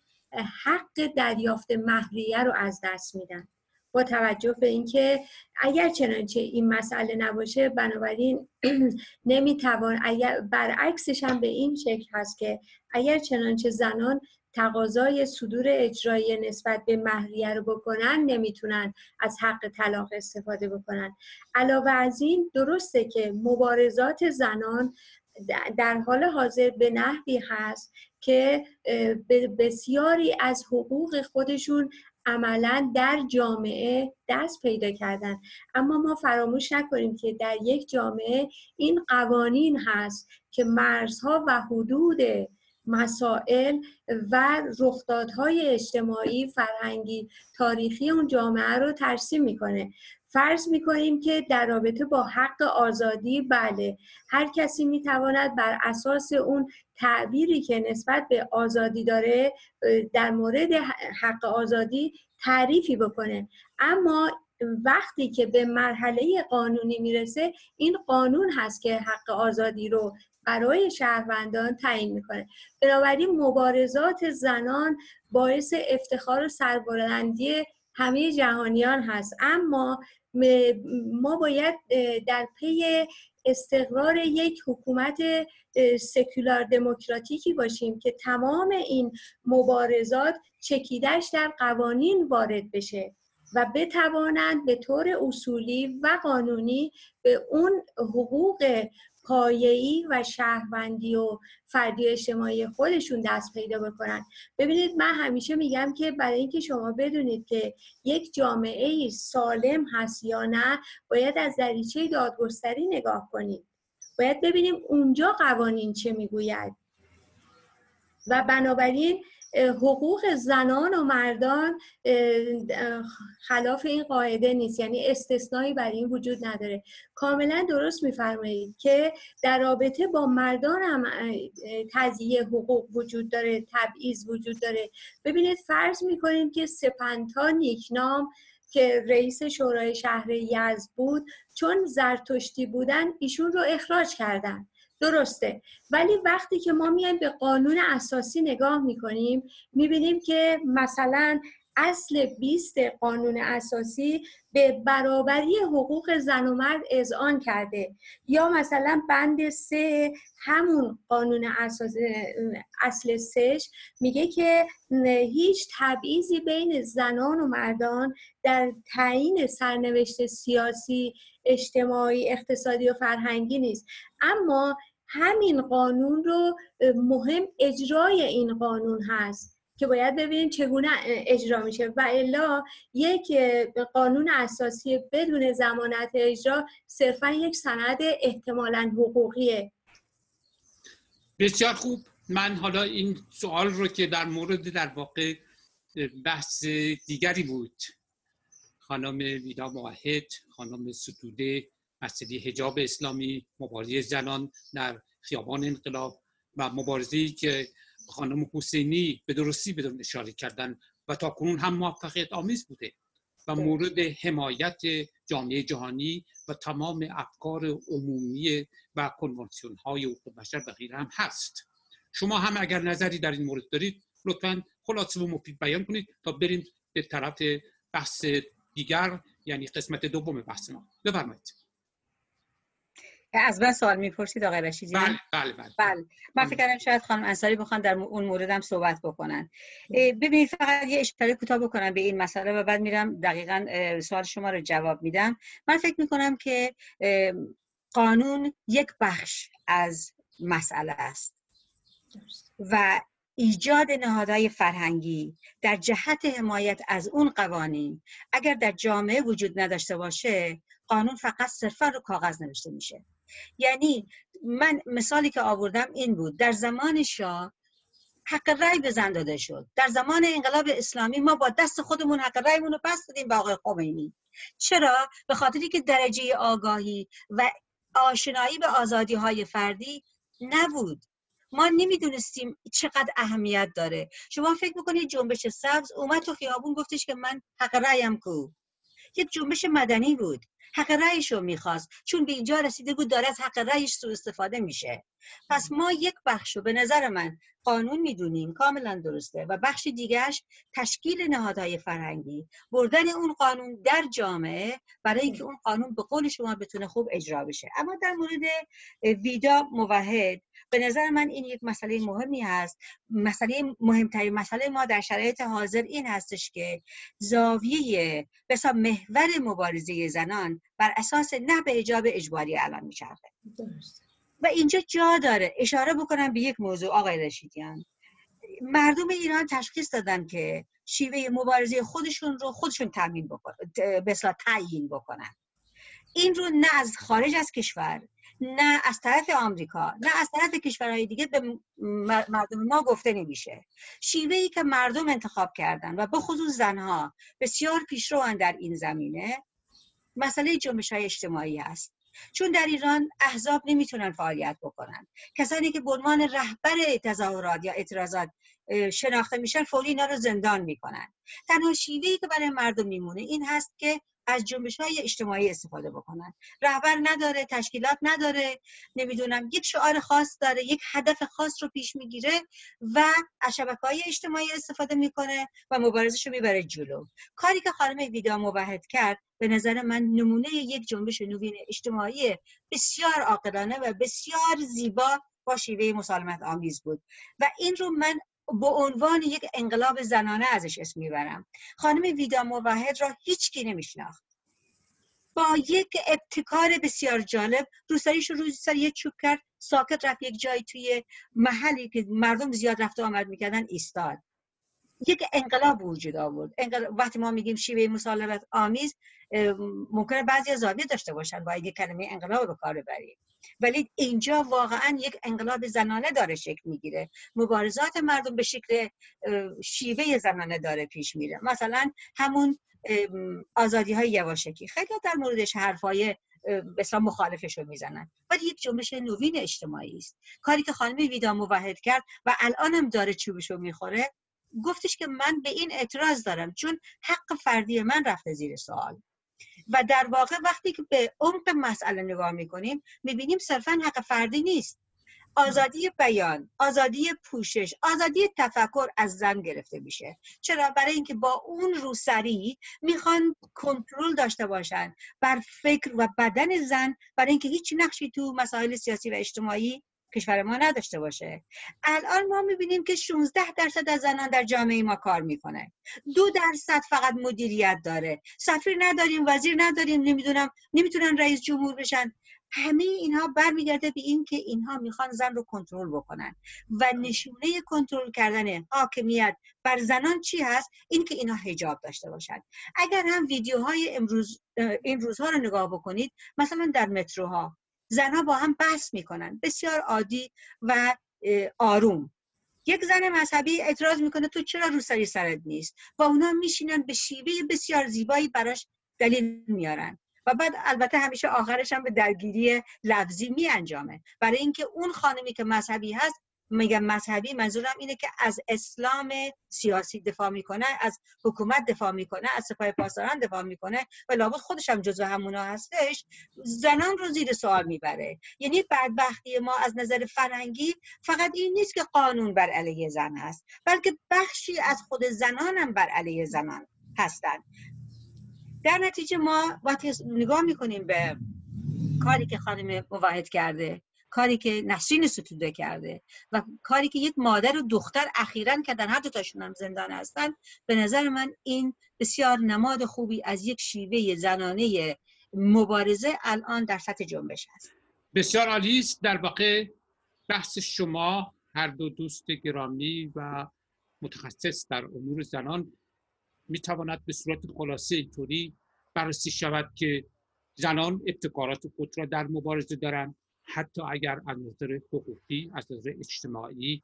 حق دریافت مهریه رو از دست میدن. با توجه به اینکه اگر چنانچه این مسئله نباشه بنابراین نمی‌توان اگر برعکسش هم به این شکل هست که اگر چنانچه زنان تقاضای صدور اجرایی نسبت به مهریه رو بکنن نمی‌تونن از حق طلاق استفاده بکنن. علاوه از این درسته که مبارزات زنان در حال حاضر به نحوی هست که بسیاری از حقوق خودشون عملا در جامعه دست پیدا کردن. اما ما فراموش نکنیم که در یک جامعه این قوانین هست که مرزها و حدود مسائل و رخدادهای اجتماعی فرهنگی تاریخی اون جامعه رو ترسیم می‌کنه. فرض می‌کنیم که در رابطه با حق آزادی بله هر کسی می‌تواند بر اساس اون تعبیری که نسبت به آزادی داره در مورد حق آزادی تعریفی بکنه. اما وقتی که به مرحله قانونی می‌رسه این قانون هست که حق آزادی رو برای شهروندان تعیین می‌کنه. بنابراین مبارزات زنان باعث افتخار و سربلندی همه جهانیان هست. اما ما باید در پی استقرار یک حکومت سکولار دموکراتیکی باشیم که تمام این مبارزات چکیدش در قوانین وارد بشه و بتوانند به طور اصولی و قانونی به اون حقوق پایه‌ای و شهروندی و فردی اجتماعی خودشون دست پیدا بکنن. ببینید من همیشه میگم که برای اینکه شما بدونید که یک جامعه سالم هست یا نه باید از دریچه دادگستری نگاه کنید. باید ببینیم اونجا قوانین چه می‌گوید. و بنابراین حقوق زنان و مردان خلاف این قاعده نیست. یعنی استثنایی بر این وجود نداره. کاملا درست میفرمایید که در رابطه با مردان هم تضییع حقوق وجود داره تبعیض وجود داره. ببینید فرض می‌کنیم که سپنتا نیکنام که رئیس شورای شهر یزد بود چون زرتشتی بودن ایشون رو اخراج کردن. درسته. ولی وقتی که ما میایم به قانون اساسی نگاه می‌کنیم می‌بینیم که مثلا اصل 20 قانون اساسی به برابری حقوق زن و مرد اذعان کرده. یا مثلا بند سه همون قانون اساسی اصل سش میگه که هیچ تبعیضی بین زنان و مردان در تعیین سرنوشت سیاسی اجتماعی اقتصادی و فرهنگی نیست. اما همین قانون رو مهم اجرای این قانون هست که باید ببینیم چگونه اجرا میشه. و الا یک قانون اساسی بدون زمانت اجرا صرفا یک سند احتمالا حقوقیه. بسیار خوب. من حالا این سوال رو که در مورد در واقع بحث دیگری بود. خانم ویدا واحد خانم ستوده مسئله حجاب اسلامی مبارزه زنان در خیابان انقلاب و مبارزه که خانم حسینی به درستی بدون اشاره کردن و تا کنون هم موفقیت آمیز بوده و بله. مورد حمایت جامعه جهانی و تمام افکار عمومی و کنوانسیون های حقوق بشر و غیره هم هست شما هم اگر نظری در این مورد دارید لطفا خلاصه و مفید بیان کنید تا بریم به طرف بحث دیگر یعنی قسمت دوم بحث ما. بفرمایید. از من سوال می‌پرسید آقای رشیدی بله بله بله, بله. من فکر کردم شاید خانم انصاری بخوان در اون موردم صحبت بکنن. ببینید فقط یه اشاره کوتاه بکنم به این مسئله و بعد میرم دقیقا سوال شما رو جواب میدم. من فکر می‌کنم که قانون یک بخش از مسئله است. و ایجاد نهادهای فرهنگی در جهت حمایت از اون قوانین. اگر در جامعه وجود نداشته باشه قانون فقط صرفا رو کاغذ نوشته میشه. یعنی من مثالی که آوردم این بود در زمان شاه حق رأی به زن داده شد. در زمان انقلاب اسلامی ما با دست خودمون حق رأیمون رو پس دادیم به آقای خمینی. چرا؟ به خاطری که درجه آگاهی و آشنایی به آزادی های فردی نبود. ما نمی‌دونستیم چقدر اهمیت داره. شما فکر می‌کنید جنبش سبز اومد تو خیابون گفتش که من حق رأیم کو. یک جنبش مدنی بود. حق رأیش رو می‌خواست. چون به اینجا رسیده بود داره از حق رأیش سو استفاده میشه. پس ما یک بخش رو به نظر من قانون می‌دونیم کاملا درسته و بخش دیگرش تشکیل نهادهای فرهنگی. بردن اون قانون در جامعه برای اینکه اون قانون به قول شما بتونه خوب اجرا بشه. اما در مورد ویدا موحد به نظر من این یک مسئله مهمی هست. مسئله مهمترین مسئله ما در شرایط حاضر این هستش که زاویه بسا محور مبارزه زنان بر اساس نه به اجاب اجباری الان میچرخه. و اینجا جا داره. اشاره بکنم به یک موضوع آقای رشیدیان. مردم ایران تشخیص دادن که شیوه مبارزه خودشون رو خودشون تامین بکنن تعیین بکنن. این رو نه از خارج از کشور نه از طرف آمریکا نه از طرف کشورهای دیگه به مردم ما گفته نمیشه. شیوه ای که مردم انتخاب کردن و به خصوص زنها بسیار پیشرو در این زمینه مسئله جنبش های اجتماعی است. چون در ایران احزاب نمی‌تونن فعالیت بکنن. کسانی که عنوان رهبر تظاهرات یا اعتراضات شناخته میشن فوری اینا رو زندان می‌کنن. تنها شیوهی که برای مردم میمونه این هست که از جنبش های اجتماعی استفاده بکنن. رهبر نداره تشکیلات نداره نمی‌دونم یک شعار خاص داره یک هدف خاص رو پیش می‌گیره و از شبکه های اجتماعی استفاده می‌کنه و مبارزش رو می‌بره جلو. کاری که خانم ویدا موحد کرد به نظر من نمونه یک جنبش نوین اجتماعی بسیار عاقلانه و بسیار زیبا با شیوه مسالمت آمیز بود. و این رو من به عنوان یک انقلاب زنانه ازش اسم می‌برم. خانم ویدا موحد را هیچکی نمیشناخت. با یک ابتکار بسیار جالب روسریش رو روی سر یه چوب کرد ساکت رفت یک جایی توی محلی که مردم زیاد رفت آمد می‌کردن ایستاد. یک انقلاب وجود آورد. انقلاب وقتی ما میگیم شیوه مسالمت آمیز ممکنه بعضی زاویه داشته باشن با یک کلمه انقلاب به کار ببریم. ولی اینجا واقعا یک انقلاب زنانه داره شکل می‌گیره. مبارزات مردم به شکل شیوه زنانه داره پیش میره. مثلا همون آزادی های یواشکی. خیلی در موردش حرفای بسیار مخالفش رو می‌زنن. ولی یک جنبش نوین اجتماعی است. کاری که خانم ویدا موحد کرد و الانم داره چوبش رو می‌خوره گفتش که من به این اعتراض دارم چون حق فردی من رفته زیر سوال. و در واقع وقتی که به عمق مسئله نگاه می‌کنیم می‌بینیم صرفا حق فردی نیست. آزادی بیان آزادی پوشش آزادی تفکر از زن گرفته میشه. چرا؟ برای اینکه با اون روسری می‌خوان کنترل داشته باشن بر فکر و بدن زن برای اینکه هیچ نقشی تو مسائل سیاسی و اجتماعی کشور ما نداشته باشه. الان ما می‌بینیم که 16 درصد از زنان در جامعه ما کار می‌کنه. دو درصد فقط مدیریت داره. سفیر نداریم وزیر نداریم نمی‌دونم نمی‌تونن رئیس جمهور بشن. همه اینها برمیگرده به این که اینها می‌خوان زن رو کنترل بکنن. و نشونه کنترل کردن حاکمیت بر زنان چی هست؟ این که اینها حجاب داشته باشن. اگر هم ویدیوهای امروز این روزها رو نگاه بکنید مثلا در متروها زنها با هم بحث می‌کنن. بسیار عادی و آروم. یک زن مذهبی اعتراض می‌کنه تو چرا روسری سرت نیست؟ و اونا میشینن به شیوه بسیار زیبایی براش دلیل میارن. و بعد البته همیشه آخرش هم به درگیری لفظی می انجامه برای اینکه اون خانمی که مذهبی هست میگم مذهبی منظورم اینه که از اسلام سیاسی دفاع می‌کنه از حکومت دفاع می‌کنه از سپاه پاسداران دفاع می‌کنه و لابد خودش هم جزو همونا هستش. زنان رو زیر سوال می‌بره. یعنی بدبختی ما از نظر فرنگی فقط این نیست که قانون بر علیه زن هست بلکه بخشی از خود زنان هم بر علیه زنان هستند در نتیجه ما وقتی نگاه می‌کنیم به کاری که خانم مواحد کرده. کاری که نسرین ستوده کرده و کاری که یک مادر و دختر اخیرا کردن هر دوتاشون هم زندان هستن به نظر من این بسیار نماد خوبی از یک شیوه زنانه مبارزه الان در سطح جنبش هست. بسیار عالی است. در واقع بحث شما هر دو دوست گرامی و متخصص در امور زنان می‌تواند به صورت خلاصه اینطوری بررسی شود که زنان ابتکارات خود را در مبارزه دارند. حتی اگر از نظر حقوقی از نظر اجتماعی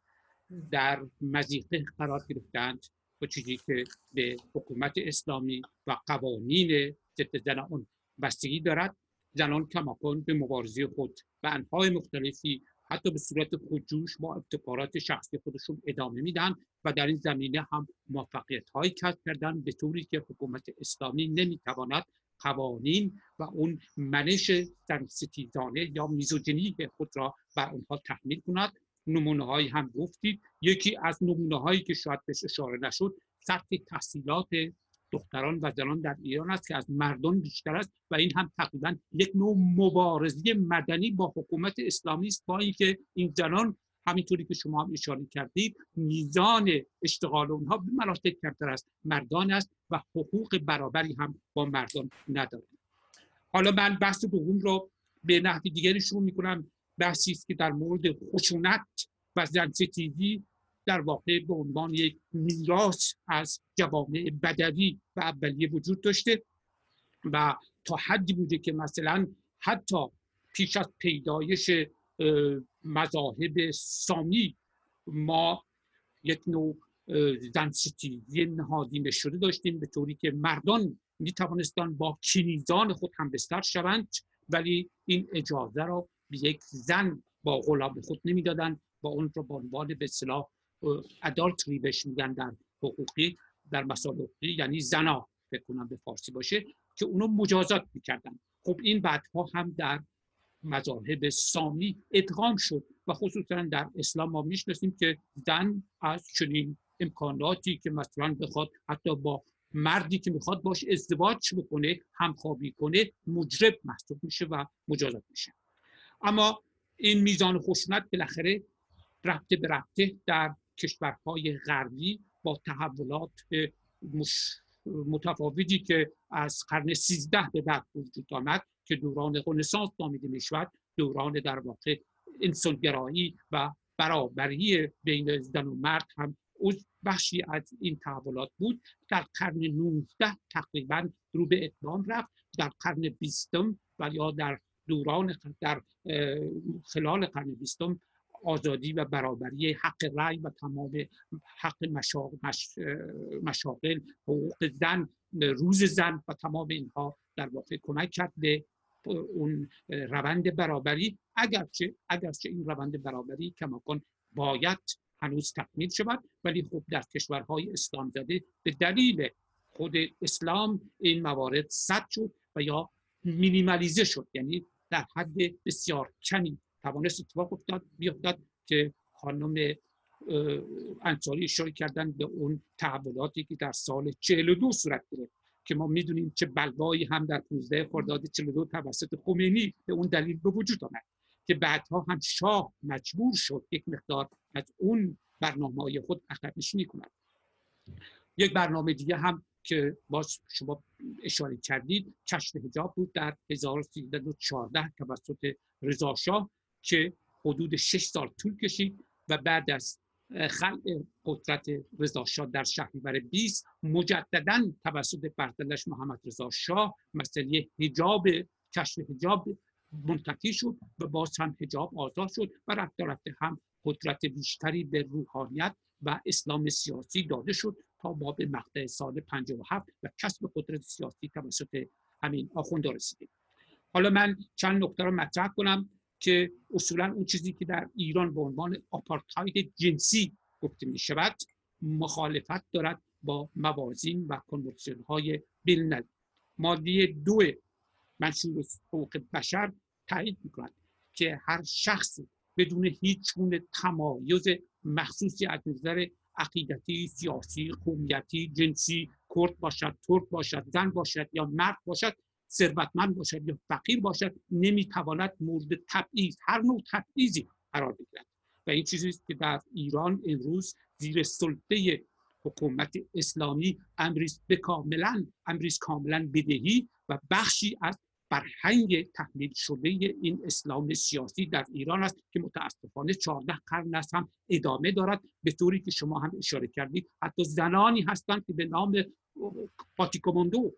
در مزیقه قرار گرفتند با چیزی که به حکومت اسلامی و قوانین ضد زنان بستگی دارد. زنان کماکان به مبارزه خود و انهای مختلفی حتی به صورت خودجوش با ابتکارات شخصی خودشون ادامه میدن و در این زمینه هم موفقیت هایی کسب کردن به طوری که حکومت اسلامی نمی‌تواند قوانین و اون منش زن ستیزانه یا میزوجنی خود را بر اونها تحمیل کند. نمونه هایی هم گفتید. یکی از نمونه هایی که شاید بهش اشاره نشد سطح تحصیلات دختران و زنان در ایران است که از مردان بیشتر است و این هم تقریبا یک نوع مبارزه مدنی با حکومت اسلامی است. با اینکه این زنان همینطوری که شما هم اشاره کردید میزان اشتغال اونها به مراتب کمتر است مردان است و حقوق برابری هم با مردان ندارند حالا من بحث دوم رو به نحو دیگری شروع می‌کنم. بحثی است که در مورد خشونت و زنستیزی در واقع به عنوان یک میراث از جوامع بدوی و اولیه وجود داشته و تا حدی بوده که مثلا حتی پیش از پیدایش مذاهب سامی. ما یک نوع زن ستیزی نهادینه شده داشتیم به طوری که مردان می توانستان با کنیزان خود هم بستر شوند ولی این اجازه را به یک زن با غلام خود نمی‌دادند با اون را به عنوان به ادالتری بهش میگن در حقوقی در مسائل حقوقی یعنی زنا فکر کنم به فارسی باشه که اونو مجازات می‌کردن. خب این بعدها هم در مذاهب سامی ادغام شد و خصوصا در اسلام ما می‌شناسیم که زن از چنین امکاناتی که مثلا بخواد حتی با مردی که می‌خواد باش ازدواج بکنه همخوابی کنه مجرب محسوب میشه و مجازات میشه. اما این میزان خشونت بالاخره رفته به رفته در کشورهای غربی با تحولات متفاوتی که از قرن سیزده به بعد وجود آمد که دوران رنسانس نامیده می شود دوران در واقع انسانگرایی و برابری بین زن و مرد هم بخشی از این تحولات بود. در قرن 19 تقریبا رو به اتمام رفت. در قرن بیستم و یا در دوران در خلال قرن بیستم آزادی و برابری حق رأی و تمام حق مشاغل حقوق زن روز زن و تمام اینها در واقع کمک کرد به اون روند برابری. اگرچه اگرچه این روند برابری کماکان باید هنوز تکمیل شود ولی خب در کشورهای اسلام زده به دلیل خود اسلام این موارد صد شد و یا مینیمالیزه شد. یعنی در حد بسیار کمی توانست اتفاق افتاد بیافتاد که خانم انصاری اشاره کردن به اون تحولاتی که در سال 42 صورت گرفت. که ما می‌دونیم چه بلوایی هم در 15 خرداد 42 توسط خمینی به اون دلیل به وجود آمد که بعدها هم شاه مجبور شد یک مقدار از اون برنامه های خود عقب نشینی کند یک برنامه دیگه هم که باز شما اشاره کردید کشف حجاب بود در 1314 توسط رضا شاه که حدود 6 سال طول کشید و بعد از خلق قدرت رضا شاه در شهریور 20 مجددا توسط برتلش محمد رضا شاه مسئله حجاب کشف حجاب منتفی شد و باز هم حجاب آزاد شد و رفته رفته هم قدرت بیشتری به روحانیت و اسلام سیاسی داده شد تا ما به مقطع سال 57 و کسب قدرت سیاسی توسط همین آخوندا رسیدیم حالا من چند نکته رو مطرح کنم. که اصولا اون چیزی که در ایران به عنوان آپارتاید جنسی گفته می شود مخالفت دارد با موازین و کنورسیون های بین ماده دو منشور حقوق بشر تایید می کند که هر شخص بدون هیچ گونه تمایز مخصوصی از نظر عقیدتی سیاسی قومیتی جنسی کرد باشد ترک باشد زن باشد یا مرد باشد ثروتمند باشد یا فقیر باشد نمی‌تواند مورد تبعیض هر نوع تبعیضی قرار بگیرد. و این چیزی است که در ایران امروز زیر سلطه حکومت اسلامی امریز به کاملا امریز کاملا بدهی و بخشی از فرهنگ تحمیل شده این اسلام سیاسی در ایران است که متاسفانه 14 قرن است هم ادامه دارد. به طوری که شما هم اشاره کردید حتی زنانی هستند که به نام پاتیکوموندو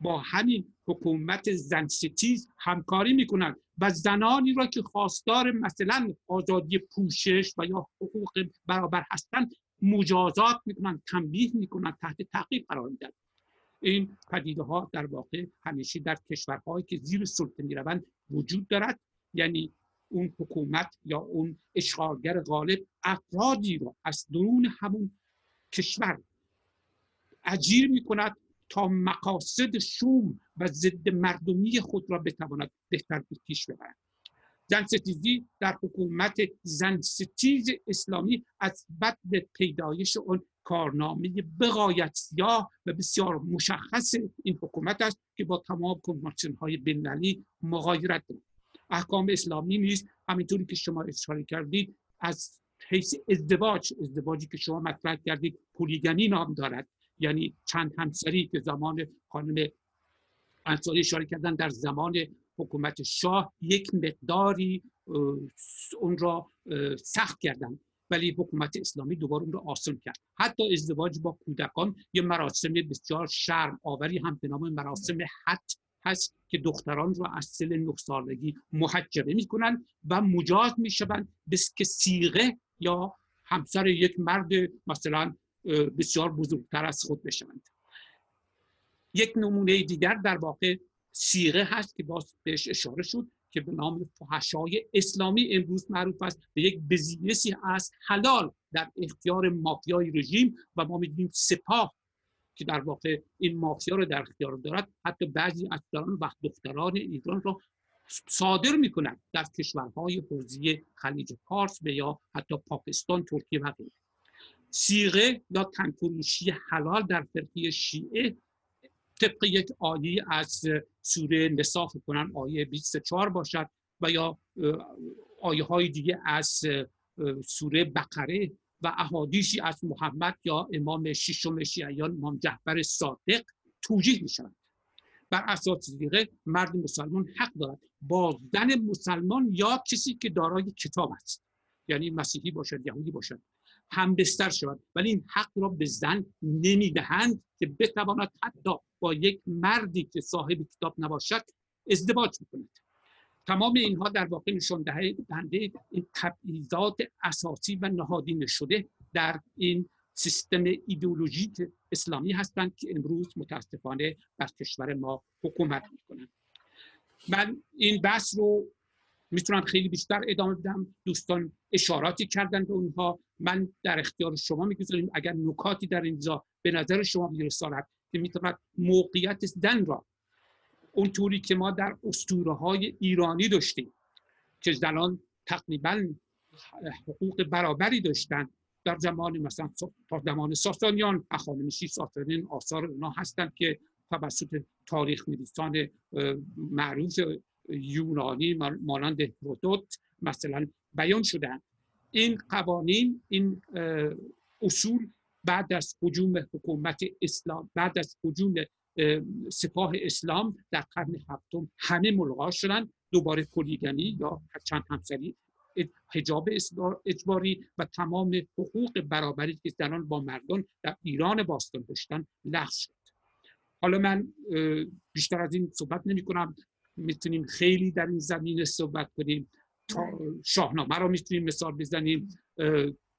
با همین حکومت زن ستیز همکاری می‌کنند و زنانی را که خواستار مثلا آزادی پوشش و یا حقوق برابر هستند مجازات می‌کنند تنبیه می‌کنند تحت تعقیب قرار میدن. این پدیده ها در واقع همیشه در کشورهایی که زیر سلطه می‌روند وجود دارد. یعنی اون حکومت یا اون اشغالگر غالب افرادی را از درون همون کشور اجیر می کند تا مقاصد شوم و ضد مردمی خود را بتواند بهتر به پیش ببرد. زن ستیزی در حکومت زن ستیز اسلامی از بد به پیدایش اون کارنامه بقایت سیاه و بسیار مشخص این حکومت است که با تمام کنوانسیون های بینالمللی مغایرت دارد. احکام اسلامی نیست همینطوری که شما اشاره کردید از حیث ازدواج ازدواجی که شما مطرح کردید پولیگمی نام دارد. یعنی چند همسری که زمان خانم انصاری اشاره کردن در زمان حکومت شاه یک مقداری اون را سخت کردن. ولی حکومت اسلامی دوباره اون را آسان کرد. حتی ازدواج با کودکان یه مراسم بسیار شرم آوری هم به نام مراسم حد هست که دختران را از سل نه سالگی محجبه می‌کنن و مجاز می‌شوند که سیغه یا همسر یک مرد مثلا بسیار بزرگتر از خود بشوند. یک نمونه دیگر در واقع سیغه هست که باز بهش اشاره شد که به نام فحشای اسلامی امروز معروف است به یک بزینسی از حلال در اختیار مافیای رژیم و ما می‌دونیم سپاه که در واقع این مافیا رو در اختیار دارد حتی بعضی از و دختران ایران را صادر می‌کنند در کشورهای حوزه خلیج پارس و یا حتی پاکستان ترکیه و غیره. سیغه یا تنفروشی حلال در فرقی شیعه طبق یک آیه از سوره نساء کنن آیه 24 باشد و یا آیه های دیگه از سوره بقره و احادیثی از محمد یا امام ششم شیعیان امام جعفر صادق توجیه می شود بر اساس دیگه مرد مسلمان حق دارد. با زن مسلمان یا کسی که دارای کتاب است. یعنی مسیحی باشد یهودی باشد. هم بستر شود. ولی این حق را به زن نمی‌دهند که بتواند حتی با یک مردی که صاحب کتاب نباشد ازدواج بکند. تمام اینها در واقع نشان دهنده تبعیضات اساسی و نهادین شده در این سیستم ایدئولوژیک اسلامی هستند که امروز متاسفانه بر کشور ما حکومت می‌کنند. من این بحث رو می‌تونم خیلی بیشتر ادامه بدم. دوستان اشاراتی کردن به اونها. من در اختیار شما می‌گذاریم. اگر نکاتی در اینجا به نظر شما میرساند که می‌تواند موقعیت زن را اونطوری که ما در اسطوره های ایرانی داشتیم که زنان تقریبا حقوق برابری داشتند در زمان مثلا تا زمان ساسانیان اخانمشی ساسانیان آثار اونا هستند که توسط تاریخ نویسان معروف یونانی مانند هرودوت مثلا بیان شدن این قوانین این اصول بعد از حجوم حکومت اسلام بعد از حجوم سپاه اسلام در قرن هفتم همه ملغا شدن. دوباره پلیگمی یا چند همسری حجاب اجباری و تمام حقوق برابری که زنان با مردان در ایران باستان داشتن لغو شد. حالا من بیشتر از این صحبت نمی کنم می‌تونیم خیلی در این زمینه صحبت کنیم. شاهنامه را می‌تونیم مثال بزنیم.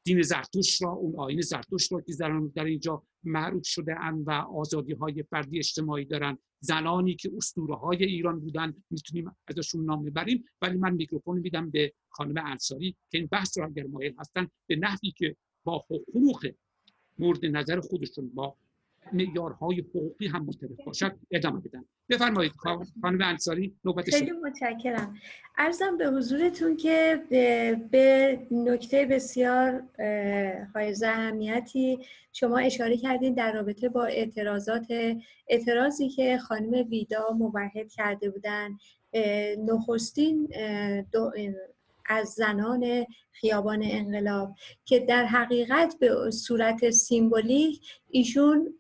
دین زرتوش را اون آین زرتوش را که زنان در اینجا معروف شده اند و آزادی های فردی اجتماعی دارن زنانی که اسطوره های ایران بودن می‌تونیم ازشون نام ببریم. ولی من میکروفون میدم به خانم انصاری که این بحث را اگر مایل هستن به نحوی که با حقوق مورد نظر خودشون با معیارهای حقوقی هم متفق باشد ادامه بدن بفرمایید خانم انصاری نوبت خیلی متشکرم. ارزم به حضورتون که به نکته بسیار حائز اهمیتی شما اشاره کردین در رابطه با اعتراضات اعتراضی که خانم ویدا موحد کرده بودن. نخستین از زنان خیابان انقلاب که در حقیقت به صورت سیمبولیک ایشون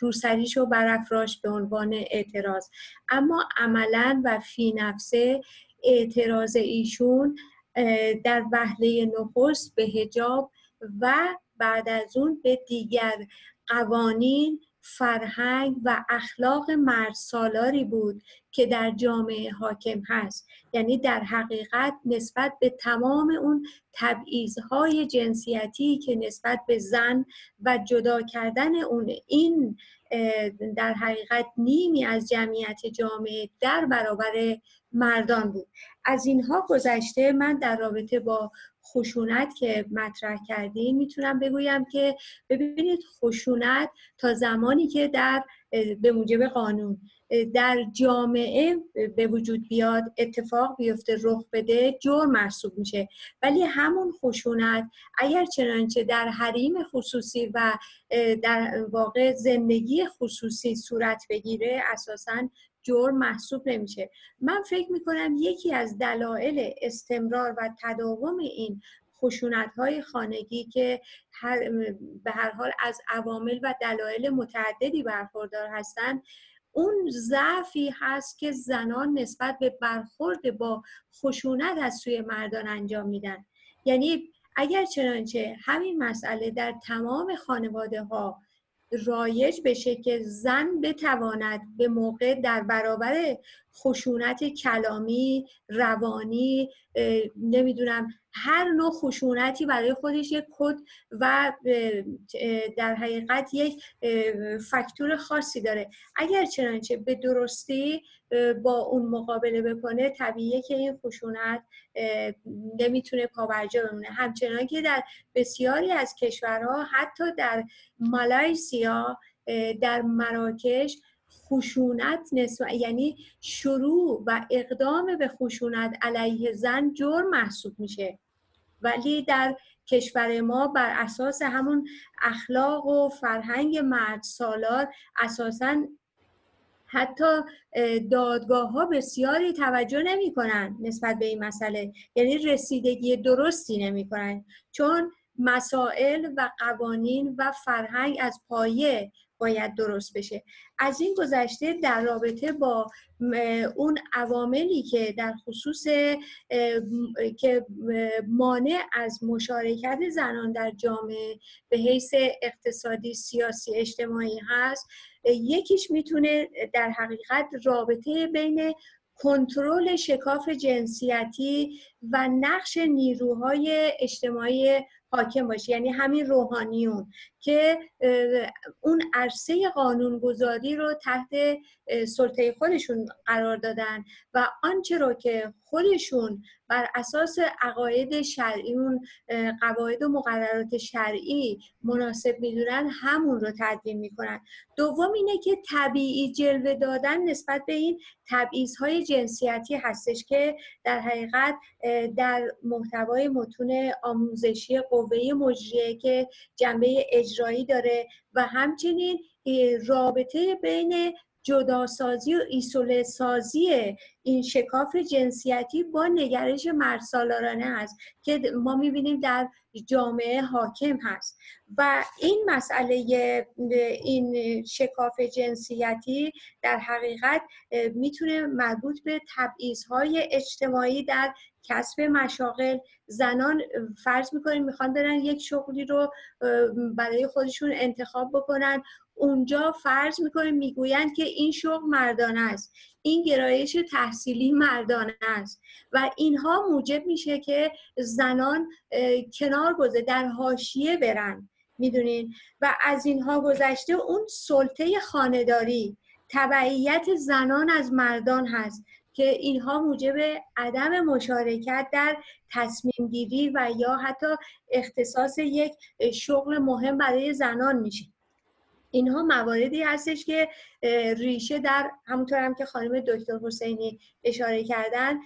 روسریشو برافراش به عنوان اعتراض. اما عملا و فی نفسه اعتراض ایشون در وهله نخست به هجاب و بعد از اون به دیگر قوانین فرهنگ و اخلاق مرد سالاری بود که در جامعه حاکم هست. یعنی در حقیقت نسبت به تمام اون تبعیضهای جنسیتی که نسبت به زن و جدا کردن اون این در حقیقت نیمی از جمعیت جامعه در برابر مردان بود. از اینها گذشته من در رابطه با خشونت که مطرح کردیم می‌تونم بگویم که ببینید خشونت تا زمانی که در به موجب قانون در جامعه به وجود بیاد اتفاق بیفته رخ بده جرم محسوب میشه. ولی همون خشونت اگر چنانچه در حریم خصوصی و در واقع زندگی خصوصی صورت بگیره اساسا جرم محسوب نمیشه. من فکر می‌کنم یکی از دلایل استمرار و تداوم این خشونت های خانگی که به هر حال از عوامل و دلایل متعددی برخوردار هستند اون ضعفی هست که زنان نسبت به برخورد با خشونت از سوی مردان انجام میدن. یعنی اگر چنانچه همین مسئله در تمام خانواده ها رایج بشه که زن بتواند به موقع در برابر خشونت کلامی روانی نمی‌دونم هر نوع خشونتی برای خودش یک کد و در حقیقت یک فکتور خاصی داره. اگر چنانچه به درستی با اون مقابله بکنه طبیعیه که این خشونت نمی‌تونه پابرجا بمونه. همچنان که در بسیاری از کشورها حتی در مالایسیا در مراکش خشونت نسبت یعنی شروع و اقدام به خشونت علیه زن جرم محسوب میشه. ولی در کشور ما بر اساس همون اخلاق و فرهنگ مرد سالار اساسا حتی دادگاه ها بسیاری توجه نمی کنن نسبت به این مسئله. یعنی رسیدگی درستی نمی کنن چون مسائل و قوانین و فرهنگ از پایه باید درست بشه. از این گذشته در رابطه با اون عواملی که در خصوص که مانع از مشارکت زنان در جامعه به حیث اقتصادی سیاسی اجتماعی هست یکیش می‌تونه در حقیقت رابطه بین کنترل شکاف جنسیتی و نقش نیروهای اجتماعی حاکم باشه. یعنی همین روحانیون. که اون عرصه قانونگذاری رو تحت سلطه خودشون قرار دادن و آنچه رو که خودشون بر اساس عقاید شرعی اون قواعد و مقررات شرعی مناسب می‌دونن همون رو تدوین می‌کنن. دوم اینه که طبیعی جلوه دادن نسبت به این تبعیض های جنسیتی هستش که در حقیقت در محتوای متون آموزشی قوه مجریه که جنبه اجرایی داره و همچنین رابطه بین جداسازی و ایسوله سازی این شکاف جنسیتی با نگرش مرسالارانه هست که ما می‌بینیم در جامعه حاکم هست. و این مسئله این شکاف جنسیتی در حقیقت می‌تونه مربوط به های اجتماعی در کسب مشاغل زنان فرض می‌کنیم می‌خوان برن یک شغلی رو برای خودشون انتخاب بکنن. اونجا فرض می‌کنیم می‌گویند که این شغل مردانه است. این گرایش تحصیلی مردانه است. و اینها موجب میشه که زنان کنار گذاره در حاشیه برن. می‌دونین؟ و از اینها گذشته اون سلطه خانداری تبعیت زنان از مردان هست. که اینها موجب عدم مشارکت در تصمیم گیری و یا حتی اختصاص یک شغل مهم برای زنان میشه. اینها مواردی هستش که ریشه در همونطور هم که خانم دکتر حسینی اشاره کردن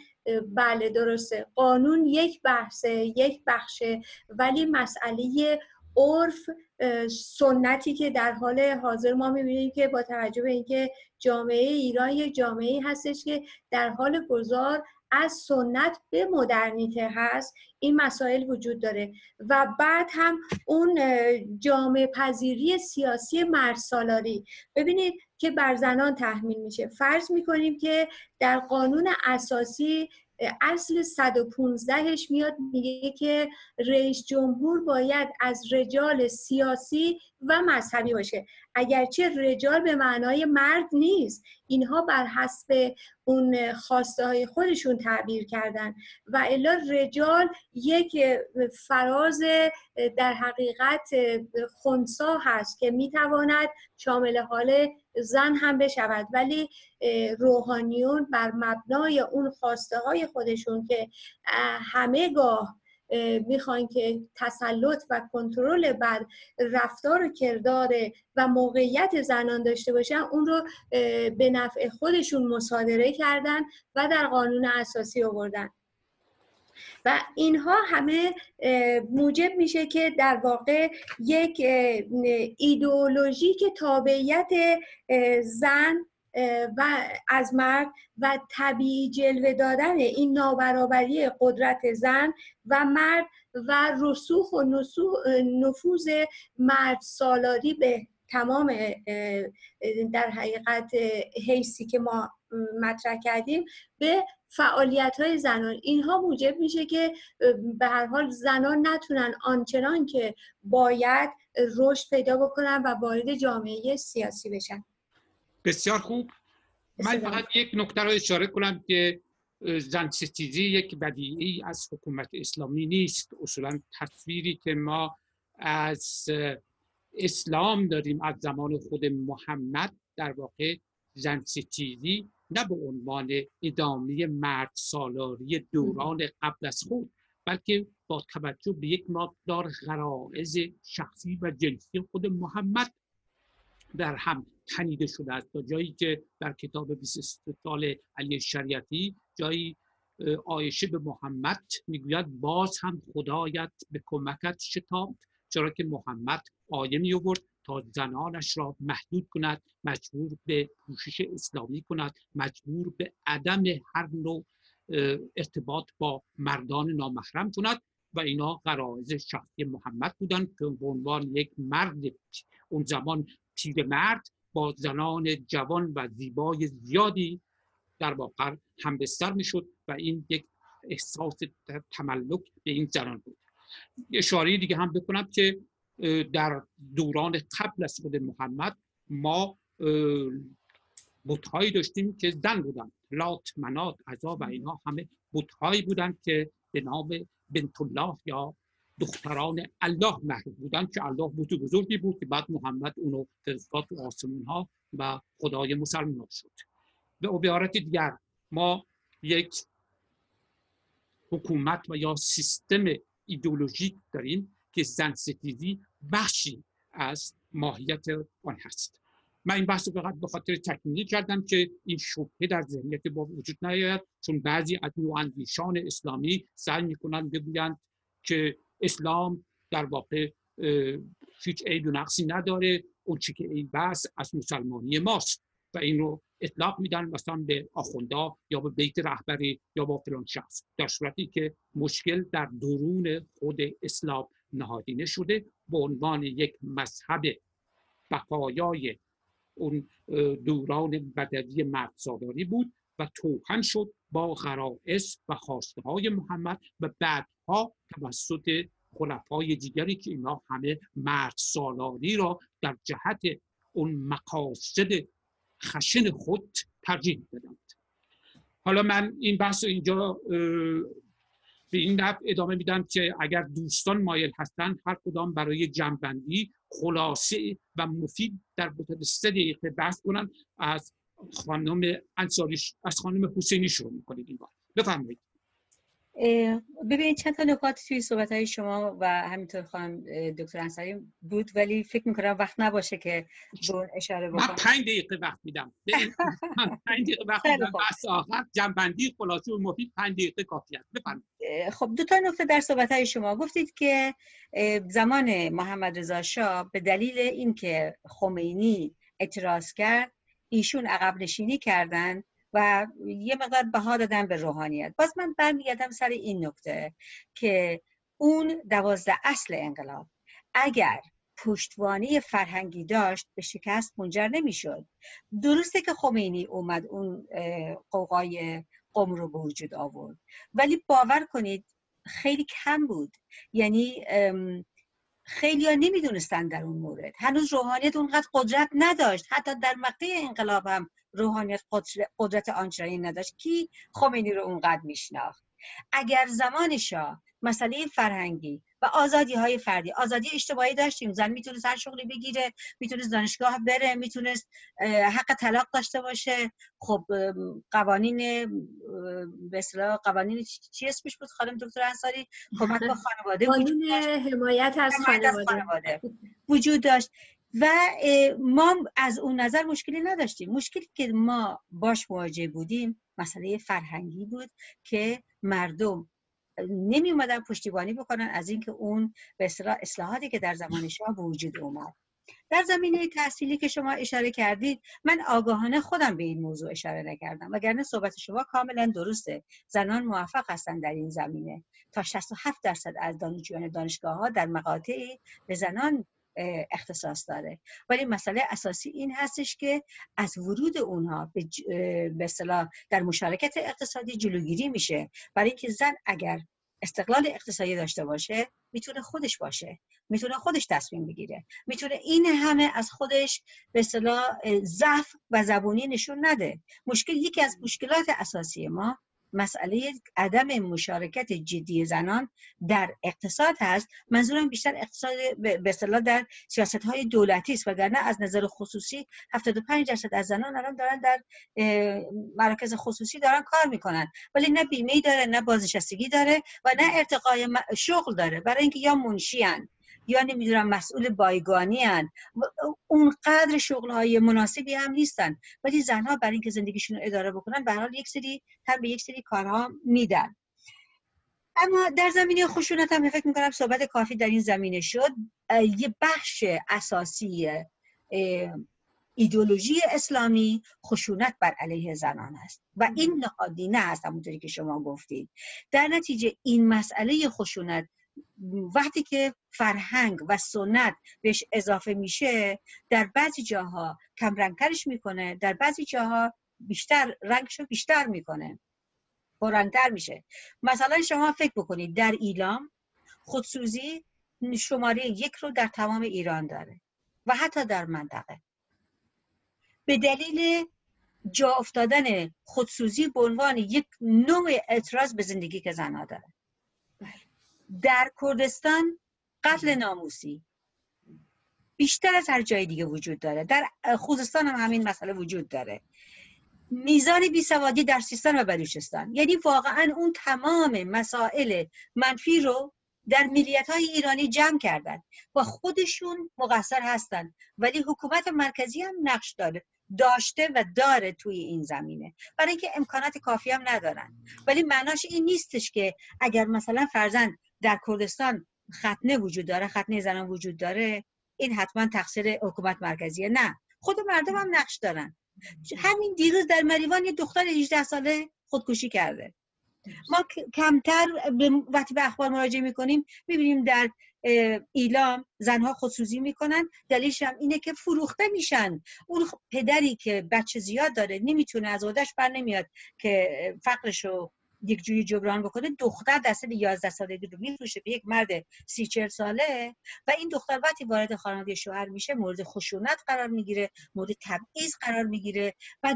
بله درسته. قانون یک بحثه یک بخشه ولی مسئله عرف سنتی که در حال حاضر ما می‌بینیم که با توجه به اینکه جامعه ایران یک جامعه هستش که در حال گذار از سنت به مدرنیته هست این مسائل وجود داره. و بعد هم اون جامعه پذیری سیاسی مرسالاری. ببینید که بر زنان تحمیل میشه. فرض می‌کنیم که در قانون اساسی اصل 115ش میاد میگه که رئیس جمهور باید از رجال سیاسی و مذهبی باشه. اگرچه رجال به معنای مرد نیست اینها بر حسب اون خواسته های خودشون تعبیر کردن و الا رجال یک فراز در حقیقت خونسا هست که می‌تواند شامل حال زن هم بشود. ولی روحانیون بر مبنای اون خواسته های خودشون که همه گاه می‌خوان که تسلط و کنترل بر رفتار و کردار و موقعیت زنان داشته باشن اون رو به نفع خودشون مصادره کردن و در قانون اساسی آوردن. و اینها همه موجب میشه که در واقع یک ایدئولوژی که تابعیت زن و از مرد و طبیعی جلوه دادن این نابرابری قدرت زن و مرد و رسوخ و نفوذ مرد سالاری به تمام در حقیقت حیثی که ما مطرح کردیم به فعالیت های زنان. اینها موجب میشه که به هر حال زنان نتونن آنچنان که باید رشد پیدا بکنن و وارد جامعه سیاسی بشن. بسیار خوب. من فقط یک نکته رو اشاره کنم که زن ستیزی یک بدیعی از حکومت اسلامی نیست. اصولا تصویری که ما از اسلام داریم از زمان خود محمد در واقع زن ستیزی نه به عنوان ادامه مرد سالاری دوران قبل از خود بلکه با توجه به یک مقدار غرائز شخصی و جنسی خود محمد در هم تنیده شده است تا جایی که در کتاب 23 سال علی شریعتی جایی آیشه به محمد می‌گوید باز هم خدایت به کمکت شتاب چرا که محمد آیه می تا زنانش را محدود کند مجبور به پوشش اسلامی کند مجبور به عدم هر نوع ارتباط با مردان نامحرم کند و اینا قرائز شخصی محمد بودند که به عنوان یک مرد اون زمان مرد با زنان جوان و زیبای زیادی در واقع همبستر می‌شد و این یک احساس تملک به این زنان بود. اشاره دیگه هم بکنم که در دوران قبل از خود محمد ما بودهایی داشتیم که زن بودن لات منات عذا و اینها همه بودهایی بودند که به نام بنت الله یا دختران الله محروم بودن که الله بود بزرگی بود که بعد محمد اونو فرستاد تو آسمون ها و خدای مسلمان شد. به عبارت دیگر ما یک حکومت و یا سیستم ایدولوژیک داریم که زن ستیزی بخشی از ماهیت آن هست. من این بحث فقط به خاطر تکمیلی کردم که این شبهه در ذهنیت با وجود نیاید چون بعضی از نواندیشان اسلامی سعی می‌کنند بگویند که اسلام در واقع هیچ عیب و نقصی نداره. اون چی که بحث از مسلمانی ماست و این رو اطلاق میدن مثلا به آخوندا یا به بیت رهبری یا با فلان شخص. در صورتی که مشکل در درون خود اسلام نهادینه شده به عنوان یک مذهب بقایای اون دوران بدوی مردزاداری بود و توهن شد با غرائز و خواسته های محمد و بعدها توسط خلفای دیگری که اینا همه مرد سالاری را در جهت اون مقاصد خشن خود ترجیح بدند حالا من این بحث اینجا به این نفع ادامه میدم که اگر دوستان مایل هستند هر کدام برای جنبندی خلاصه و مفید در مدت سه دقیقه بحث کنن از خانم انصاری از خانم حسینی شروع می‌کنید این بار. بفرمایید. ببینید چند تا نکات توی صحبت های شما و همینطور خانم دکتر انصاری بود ولی فکر می‌کنم وقت نباشه که به اون اشاره بکنم. من پنج دقیقه وقت میدم. پنج دقیقه وقت میدم. بحث آخر جنبندی خلاصه و مفید پنج دقیقه کافی است بفرمایید خب دو تا نکته در صحبت های شما. گفتید که زمان محمد رضا شاه به دلیل اینکه خمینی اعتراض کرد ایشون عقب نشینی کردن. و یه مقدار بها دادن به روحانیت. باز من برمیگردم سر این نکته که اون دوازده اصل انقلاب اگر پشتوانی فرهنگی داشت به شکست منجر نمی‌شد. درسته که خمینی اومد اون قوقای قوم رو به وجود آورد. ولی باور کنید خیلی کم بود. یعنی خیلی ها نمی‌دونستن در اون مورد. هنوز روحانیت اونقدر قدرت نداشت. حتی در مقطع انقلاب هم روحانیت قدرت آنچنانی نداشت. کی خمینی رو اونقدر میشناخت؟ اگر زمان شاه مسئله فرهنگی و آزادی های فردی. آزادی اجتماعی داشتیم. زن می‌تونست هر شغلی بگیره می‌تونست دانشگاه بره می‌تونست حق طلاق داشته باشه. خب قوانین به قوانین چی اسمش بود؟ خانم دکتر انصاری؟ کمک به خانواده قانون حمایت از خانواده. وجود داشت. و ما از اون نظر مشکلی نداشتیم. مشکلی که ما باش مواجه بودیم مسئله فرهنگی بود که مردم نمی اومدن پشتیبانی بکنن از اینکه اون به اصطلاح اصلاحاتی که در زمان شاه وجود اومد. در زمینه تحصیلی که شما اشاره کردید من آگاهانه خودم به این موضوع اشاره نکردم وگرنه صحبت شما کاملا درسته. زنان موفق هستند در این زمینه. تا 67 درصد از دانشجویان دانشگاه ها در مقاطعی به زنان اختصاص داره ولی مسئله اساسی این هستش که از ورود اونها به به در مشارکت اقتصادی جلوگیری میشه. برای اینکه زن اگر استقلال اقتصادی داشته باشه می‌تونه خودش باشه. می‌تونه خودش تصمیم بگیره. می‌تونه این همه از خودش به اصطلاح ضعف و زبونی نشون نده. مشکل یکی از مشکلات اساسی ما مسئله عدم مشارکت جدی زنان در اقتصاد هست. منظورم بیشتر اقتصاد به اصطلاح در سیاست های دولتی است وگرنه از نظر خصوصی 75 درصد از زنان الان دارن در مراکز خصوصی دارن کار می‌کنن. ولی نه بیمه داره نه بازنشستگی داره و نه ارتقای شغل داره. برای اینکه یا منشی یا نمی‌دونم مسئول بایگانی هن. اونقدر شغل های مناسبی هم نیستن. ولی زنها برای اینکه زندگیشون رو اداره بکنن به حال یک سری تر به یک سری کارها میدن. اما در زمینه خشونت هم فکر می‌کنم صحبت کافی در این زمینه شد. یه بخش اساسی ایدولوژی اسلامی خشونت بر علیه زنان است. و این نهادینه هست همونطوری که شما گفتید. در نتیجه این مسئله خشونت وقتی که فرهنگ و سنت بهش اضافه میشه در بعضی جاها کم رنگترش می‌کنه در بعضی جاها بیشتر رنگش رو بیشتر می‌کنه. پررنگتر میشه. مثلا شما فکر بکنید در ایلام خودسوزی شماره یک رو در تمام ایران داره و حتی در منطقه. به دلیل جا افتادن خودسوزی به عنوان یک نوع اعتراض به زندگی که زنها داره. در کردستان قتل ناموسی. بیشتر از هر جای دیگه وجود داره. در خوزستان هم همین مسئله وجود داره. میزان بیسوادی در سیستان و بلوچستان. یعنی واقعا اون تمام مسائل منفی رو در ملیت های ایرانی جمع کردن و خودشون مقصر هستن. ولی حکومت مرکزی هم نقش داره داشته و داره توی این زمینه. برای اینکه امکانات کافی هم ندارن. ولی معناش این نیستش که اگر مثلا فرزند در کردستان ختنه وجود داره ختنه زنان وجود داره. این حتما تقصیر حکومت مرکزیه. نه خود مردم هم نقش دارن. همین دیروز در مریوان یه دختر 18 ساله خودکشی کرده. ما کمتر وقتی به اخبار مراجعه می‌کنیم می‌بینیم در ایلام زنها خودسوزی می‌کنن. دلیلش هم اینه که فروخته میشن. اون پدری که بچه زیاد داره نمی‌تونه از عهدهش بر نمیاد که فقرش رو یک جوی جبران بکنه دختر سن 11 سالگی رو میفروشه به یک مرد سی چهل ساله و این دختر وقتی وارد خانواده شوهر میشه مورد خشونت قرار می‌گیره مورد تبعیض قرار می‌گیره و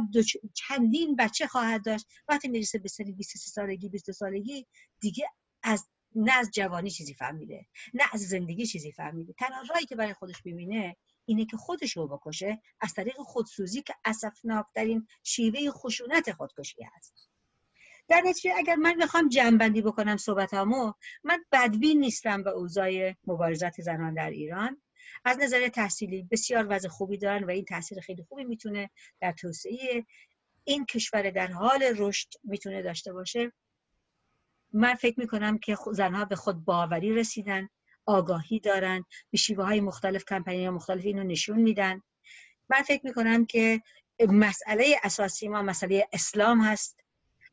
چندین بچه خواهد داشت. وقتی می‌رسه به سن 23 سالگی 22 سالگی دیگه از نه از جوانی چیزی فهمیده نه از زندگی چیزی فهمیده. تنها راهی که برای خودش ببینه اینه که خودش رو بکشه از طریق خودسوزی که اسفناکترین شیوه خشونت خودکشی هست. در نتیجه اگر من بخوام جنبندی بکنم صحبتامو من بدبین نیستم به اوضاع مبارزات زنان در ایران. از نظر تحصیلی بسیار وضع خوبی دارن و این تاثیر خیلی خوبی می‌تونه در توسعه این کشور در حال رشد می‌تونه داشته باشه. من فکر می‌کنم که زنها به خود باوری رسیدن آگاهی دارن به شیوه های مختلف کمپانی مختلف اینو نشون میدن. من فکر می‌کنم که مسئله اساسی ما مسئله اسلام هست.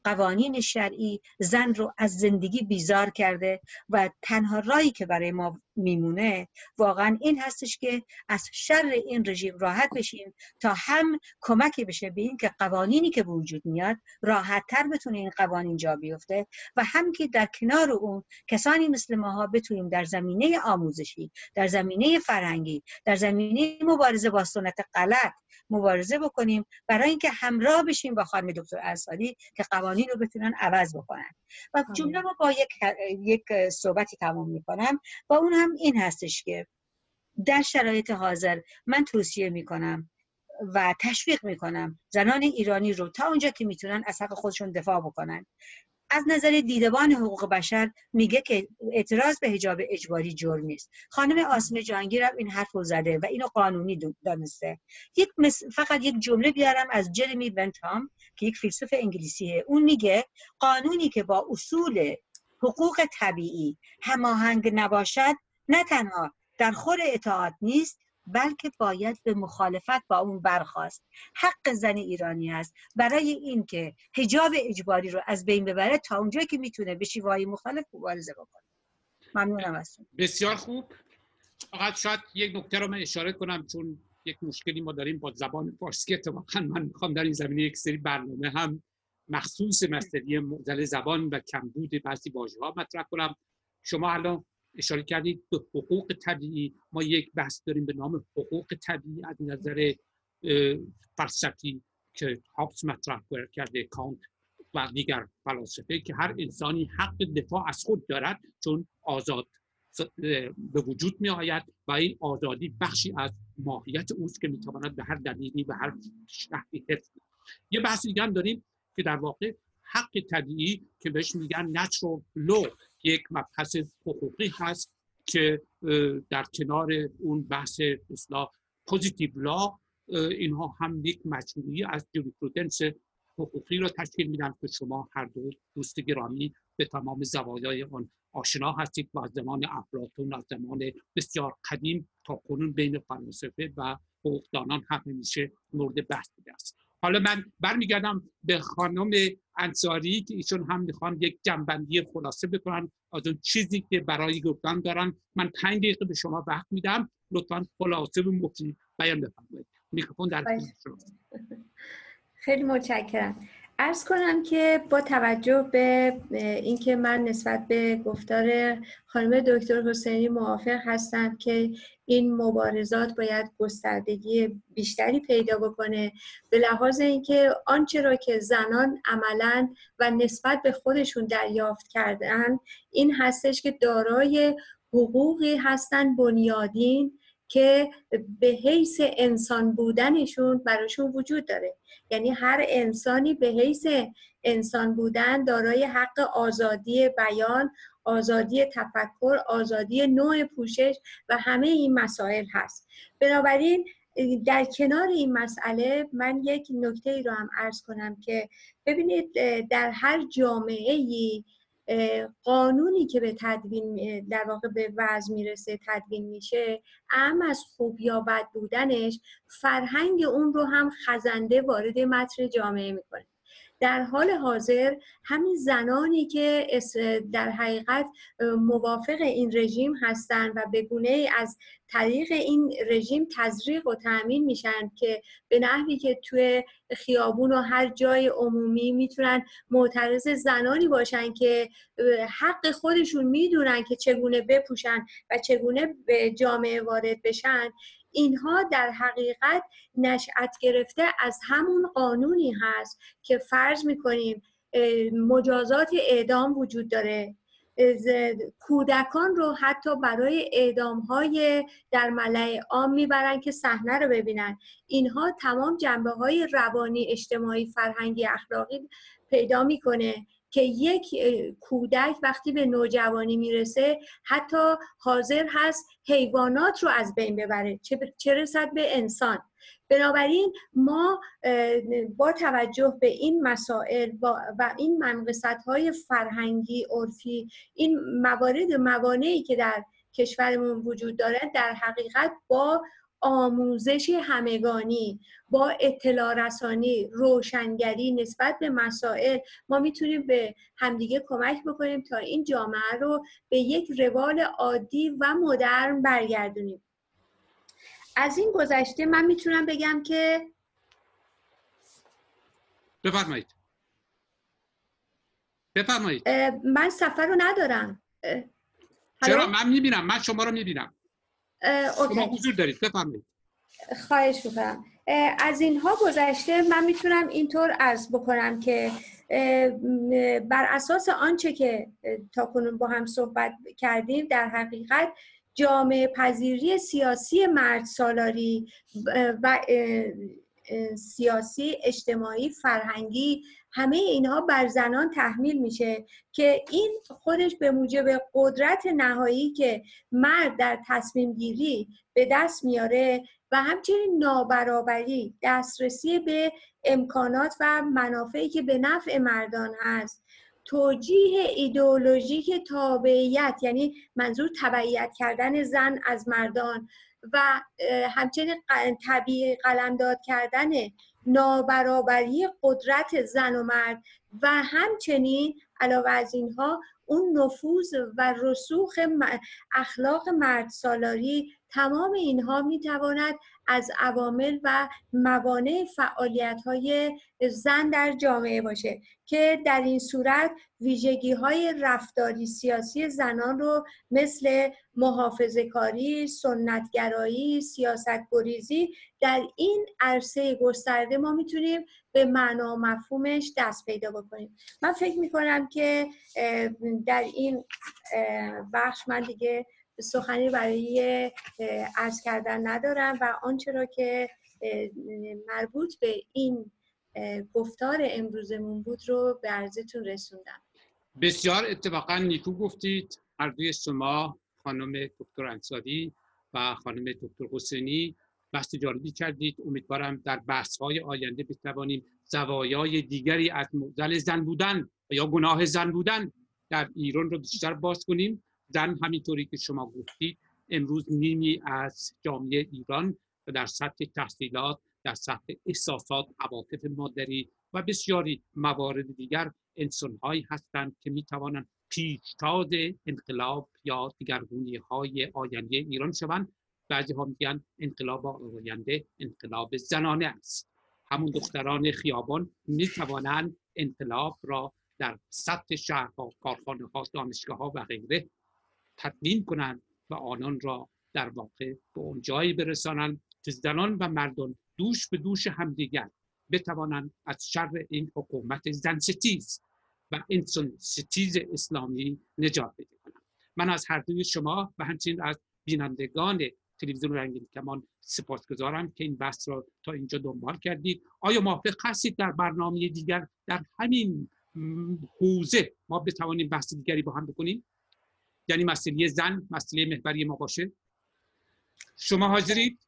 قوانین شرعی زن رو از زندگی بیزار کرده و تنها رایی که برای ما میمونه واقعا این هستش که از شر این رژیم راحت بشیم تا هم کمکی بشه به این که قوانینی که وجود میاد راحت تر بتونه این قوانین جا بیفته و هم که در کنار اون کسانی مثل ماها بتونیم در زمینه آموزشی در زمینه فرهنگی در زمینه مبارزه با سنت غلط مبارزه بکنیم برای اینکه همراه بشیم با خانم دکتر انصاری که قوانین رو بتونن عوض بکنن. و جمله رو با یک یک صحبتی تمام می‌کنم. و اون هم این هستش که در شرایط حاضر من توصیه می‌کنم و تشویق می‌کنم زنان ایرانی رو تا اونجا که می‌تونن از حق خودشون دفاع بکنن. از نظر دیدبان حقوق بشر میگه که اعتراض به حجاب اجباری جرم نیست. خانم آسم جهانگیر هم این حرف رو زده و اینو قانونی دانسته. یک فقط یک جمله بیارم از جرمی بنتام. که یک فیلسوف انگلیسیه. اون میگه قانونی که با اصول حقوق طبیعی هماهنگ نباشد نه تنها در خور اطاعت نیست بلکه باید به مخالفت با اون برخواست حق زن ایرانی است. برای اینکه حجاب اجباری رو از بین ببره تا اونجایی که می‌تونه به شیوه‌های مختلف مبارزه بکنه. ممنونم از بسیار خوب. فقط شاید یک نکته رو من اشاره کنم چون یک مشکلی ما داریم با زبان فارسی اتفاقا من می‌خوام در این زمینه یک سری برنامه هم مخصوص مسئله معضل زبان و کمبود بعضی واژه ها مطرح کنم. شما الان اشاره کردید به حقوق طبیعی. ما یک بحث داریم به نام حقوق طبیعی از نظر فلسفی که هابس مطرح کرده کانت و دیگر فلاسفه که هر انسانی حق دفاع از خود دارد چون آزاد به وجود می آید و این آزادی بخشی از ماهیت اوست که می‌تواند به هر دلیلی و هر شهری حفظ یه بحث دیگه هم داریم که در واقع حق طبیعی که بهش میگن natural law یک مبحث حقوقی هست که در کنار اون بحث اصلاح پوزیتیو لا اینها هم یک مجموعی از جوریپرودنس حقوقی را تشکیل میدن که شما هر دو دوست گرامی به تمام زوایای آن آشنا هستید و از زمان افلاطون از زمان بسیار قدیم تا کنون بین فلاسفه و حقوقدانان هم همیشه مورد بحث بوده است. حالا من برمیگردم به خانم انصاری که ایشون هم می‌خوان یک جنبندی خلاصه بکنن از اون چیزی که برای گفتن دارن. من پنج دقیقه به شما وقت میدم. لطفا خلاصه و مفید بیان بفرمایید. میکروفون در خیلی متشکرم. ارز کنم که با توجه به اینکه من نسبت به گفتار خانم دکتر حسینی موافق هستم که این مبارزات باید گستردگی بیشتری پیدا بکنه به لحاظ اینکه آنچه را که زنان عملا و نسبت به خودشون دریافت کردن این هستش که دارای حقوقی هستن بنیادین که به حیث انسان بودنشون براشون وجود داره. یعنی هر انسانی به حیث انسان بودن دارای حق آزادی بیان آزادی تفکر آزادی نوع پوشش و همه این مسائل هست. بنابراین در کنار این مسئله من یک نکته ای رو هم عرض کنم که ببینید در هر جامعه ای قانونی که به تدوین در واقع به وضع می‌رسه تدوین میشه ام از خوب یا بد بودنش فرهنگ اون رو هم خزنده وارد متن جامعه می‌کنه. در حال حاضر همین زنانی که در حقیقت موافق این رژیم هستند و به گونه از طریق این رژیم تزریق و تأمین میشن که به نحوی که توی خیابون و هر جای عمومی می‌تونن معترض زنانی باشن که حق خودشون می‌دونن که چگونه بپوشن و چگونه به جامعه وارد بشن. اینها در حقیقت نشأت گرفته از همون قانونی هست که فرض می‌کنیم مجازات اعدام وجود داره. کودکان رو حتی برای اعدام های در ملع عام می‌برن که صحنه رو ببینن. اینها تمام جنبه های روانی اجتماعی فرهنگی اخلاقی پیدا می‌کنه. که یک کودک وقتی به نوجوانی می‌رسه حتی حاضر هست حیوانات رو از بین ببره. چه رسد به انسان. بنابراین ما با توجه به این مسائل و این منقصت های فرهنگی عرفی این موارد موانعی که در کشورمون وجود داره در حقیقت با آموزش همگانی با اطلاع رسانی روشنگری نسبت به مسائل ما می‌تونیم به همدیگه کمک بکنیم تا این جامعه رو به یک روال عادی و مدرن برگردونیم. از این گذشته من می‌تونم بگم که بفرمایید. بفرمایید. من سفر رو ندارم. چرا؟ من می‌بینم. من شما رو می‌بینم. شما حضور دارید بفرمایید. خواهش می‌کنم. از اینها گذشته من می‌تونم اینطور عرض بکنم که بر اساس آنچه که تا کنون با هم صحبت کردیم در حقیقت جامعه پذیری سیاسی مرد سالاری و سیاسی اجتماعی فرهنگی همه اینها بر زنان تحمیل میشه که این خودش به موجب قدرت نهایی که مرد در تصمیم گیری به دست میاره و همچنین نابرابری دسترسی به امکانات و منافعی که به نفع مردان هست. توجیه ایدئولوژیک تابعیت یعنی منظور تبعیت کردن زن از مردان و همچنین طبیعی قلمداد کردن نابرابری قدرت زن و مرد و همچنین علاوه از اینها اون نفوذ و رسوخ اخلاق مرد سالاری تمام اینها می‌تواند از عوامل و موانع فعالیت های زن در جامعه باشه که در این صورت ویژگی های رفتاری سیاسی زنان رو مثل محافظه کاری، سنتگرایی، سیاست گریزی در این عرصه گسترده ما می‌تونیم به معنا مفهومش دست پیدا بکنیم. من فکر می‌کنم که در این بخش من دیگه سخنی برای عرض کردن ندارم و آنچه را که مربوط به این گفتار امروزمون بود رو به عرضتون رسوندم. بسیار اتفاقا نیکو گفتید. هر دوی شما خانم دکتر انصاری و خانم دکتر حسینی. بحث جالبی کردید امیدوارم در بحث های آینده بتوانیم زوایای دیگری از معضل زن بودن یا گناه زن بودن در ایران رو بیشتر باز کنیم. زن همینطوری که شما گفتید امروز نیمی از جامعه ایران و در سطح تحصیلات در سطح احساسات عواطف مادری و بسیاری موارد دیگر انسانهایی هستند که می‌توانند پیشتاز انقلاب یا دیگرگونی های آینده ایران شوند. بعضی ها میگن انقلاب آینده انقلاب زنانه است. همون دختران خیابان می‌توانند انقلاب را در سطح شهرها کارخانه ها دانشگاه ها و غیره تدوین کنند و آنان را در واقع به اون جایی برسانند که زنان و مردان دوش به دوش همدیگر بتوانند از شر این حکومت زن ستیز و انسان ستیز اسلامی نجات بده کنند من از هر دوی شما و همچنین از بینندگان تلویزیون رنگین کمان سپاسگزارم که این بحث را تا اینجا دنبال کردید. آیا موافق هستید در برنامه دیگر در همین حوزه ما بتوانیم بحث دیگری با هم بکنیم؟ یعنی مسئله زن مسئله محوری ما باشه؟ شما حاضرید؟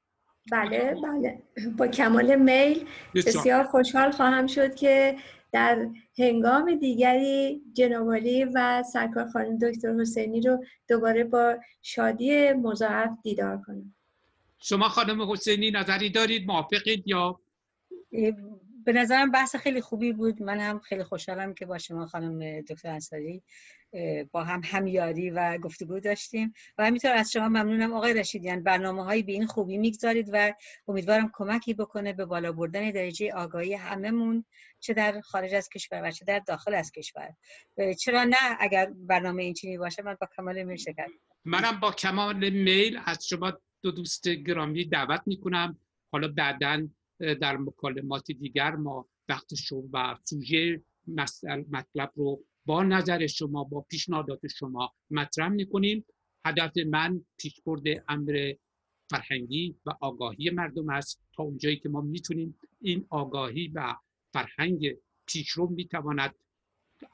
بله بله. با کمال میل بسیار خوشحال خواهم شد که در هنگام دیگری جنابالی و سرکار خانم دکتر حسینی رو دوباره با شادی مضاعف دیدار کنم. شما خانم حسینی نظری دارید؟ موافقید یا؟ به نظرم بحث خیلی خوبی بود. من هم خیلی خوشحالم که با شما خانم دکتر انصاری با هم همیاری و گفتگو داشتیم. و همینطور از شما ممنونم آقای رشیدیان برنامه هایی به این خوبی می‌گذارید و امیدوارم کمکی بکنه به بالا بردن درجه آگاهی هممون چه در خارج از کشور و چه در داخل از کشور. چرا نه اگر برنامه این چینی باشه من با کمال میل شکر. منم با کمال میل از شما دو دوست گرامی دعوت می‌کنم. حالا بعدا در مکالمات دیگر ما وقت شما و سوژه مطلب رو با نظر شما با پیشنهادات شما مطرح می‌کنیم. هدف من پیشبرد امر فرهنگی و آگاهی مردم است. تا اونجایی که ما می‌تونیم این آگاهی و فرهنگ پیشرو می‌تواند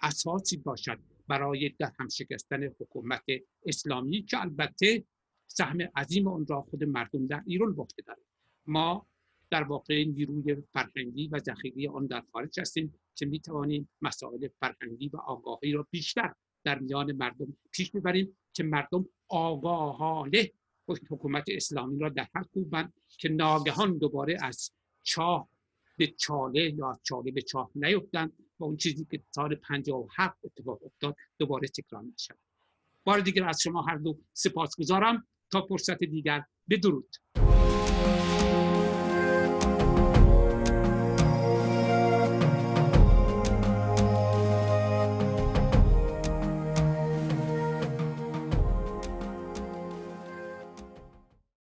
اساسی باشد برای در هم شکستن حکومت اسلامی که البته سهم عظیم اون را خود مردم در ایران بافته دارد ما در واقع نیروی فرهنگی و ذخیره آن در خارج هستیم که می توانیم مسائل فرهنگی و آگاهی را بیشتر در میان مردم پیش می‌بریم که مردم آگاهانه حکومت اسلامی را در حق کوبند که ناگهان دوباره از چاه به چاله یا چاله به چاه نیفتند و اون چیزی که سال 57 اتفاق افتاد دوباره تکرار نشود بار دیگر از شما هر دو سپاس گذارم تا فرصت دیگر بدرود.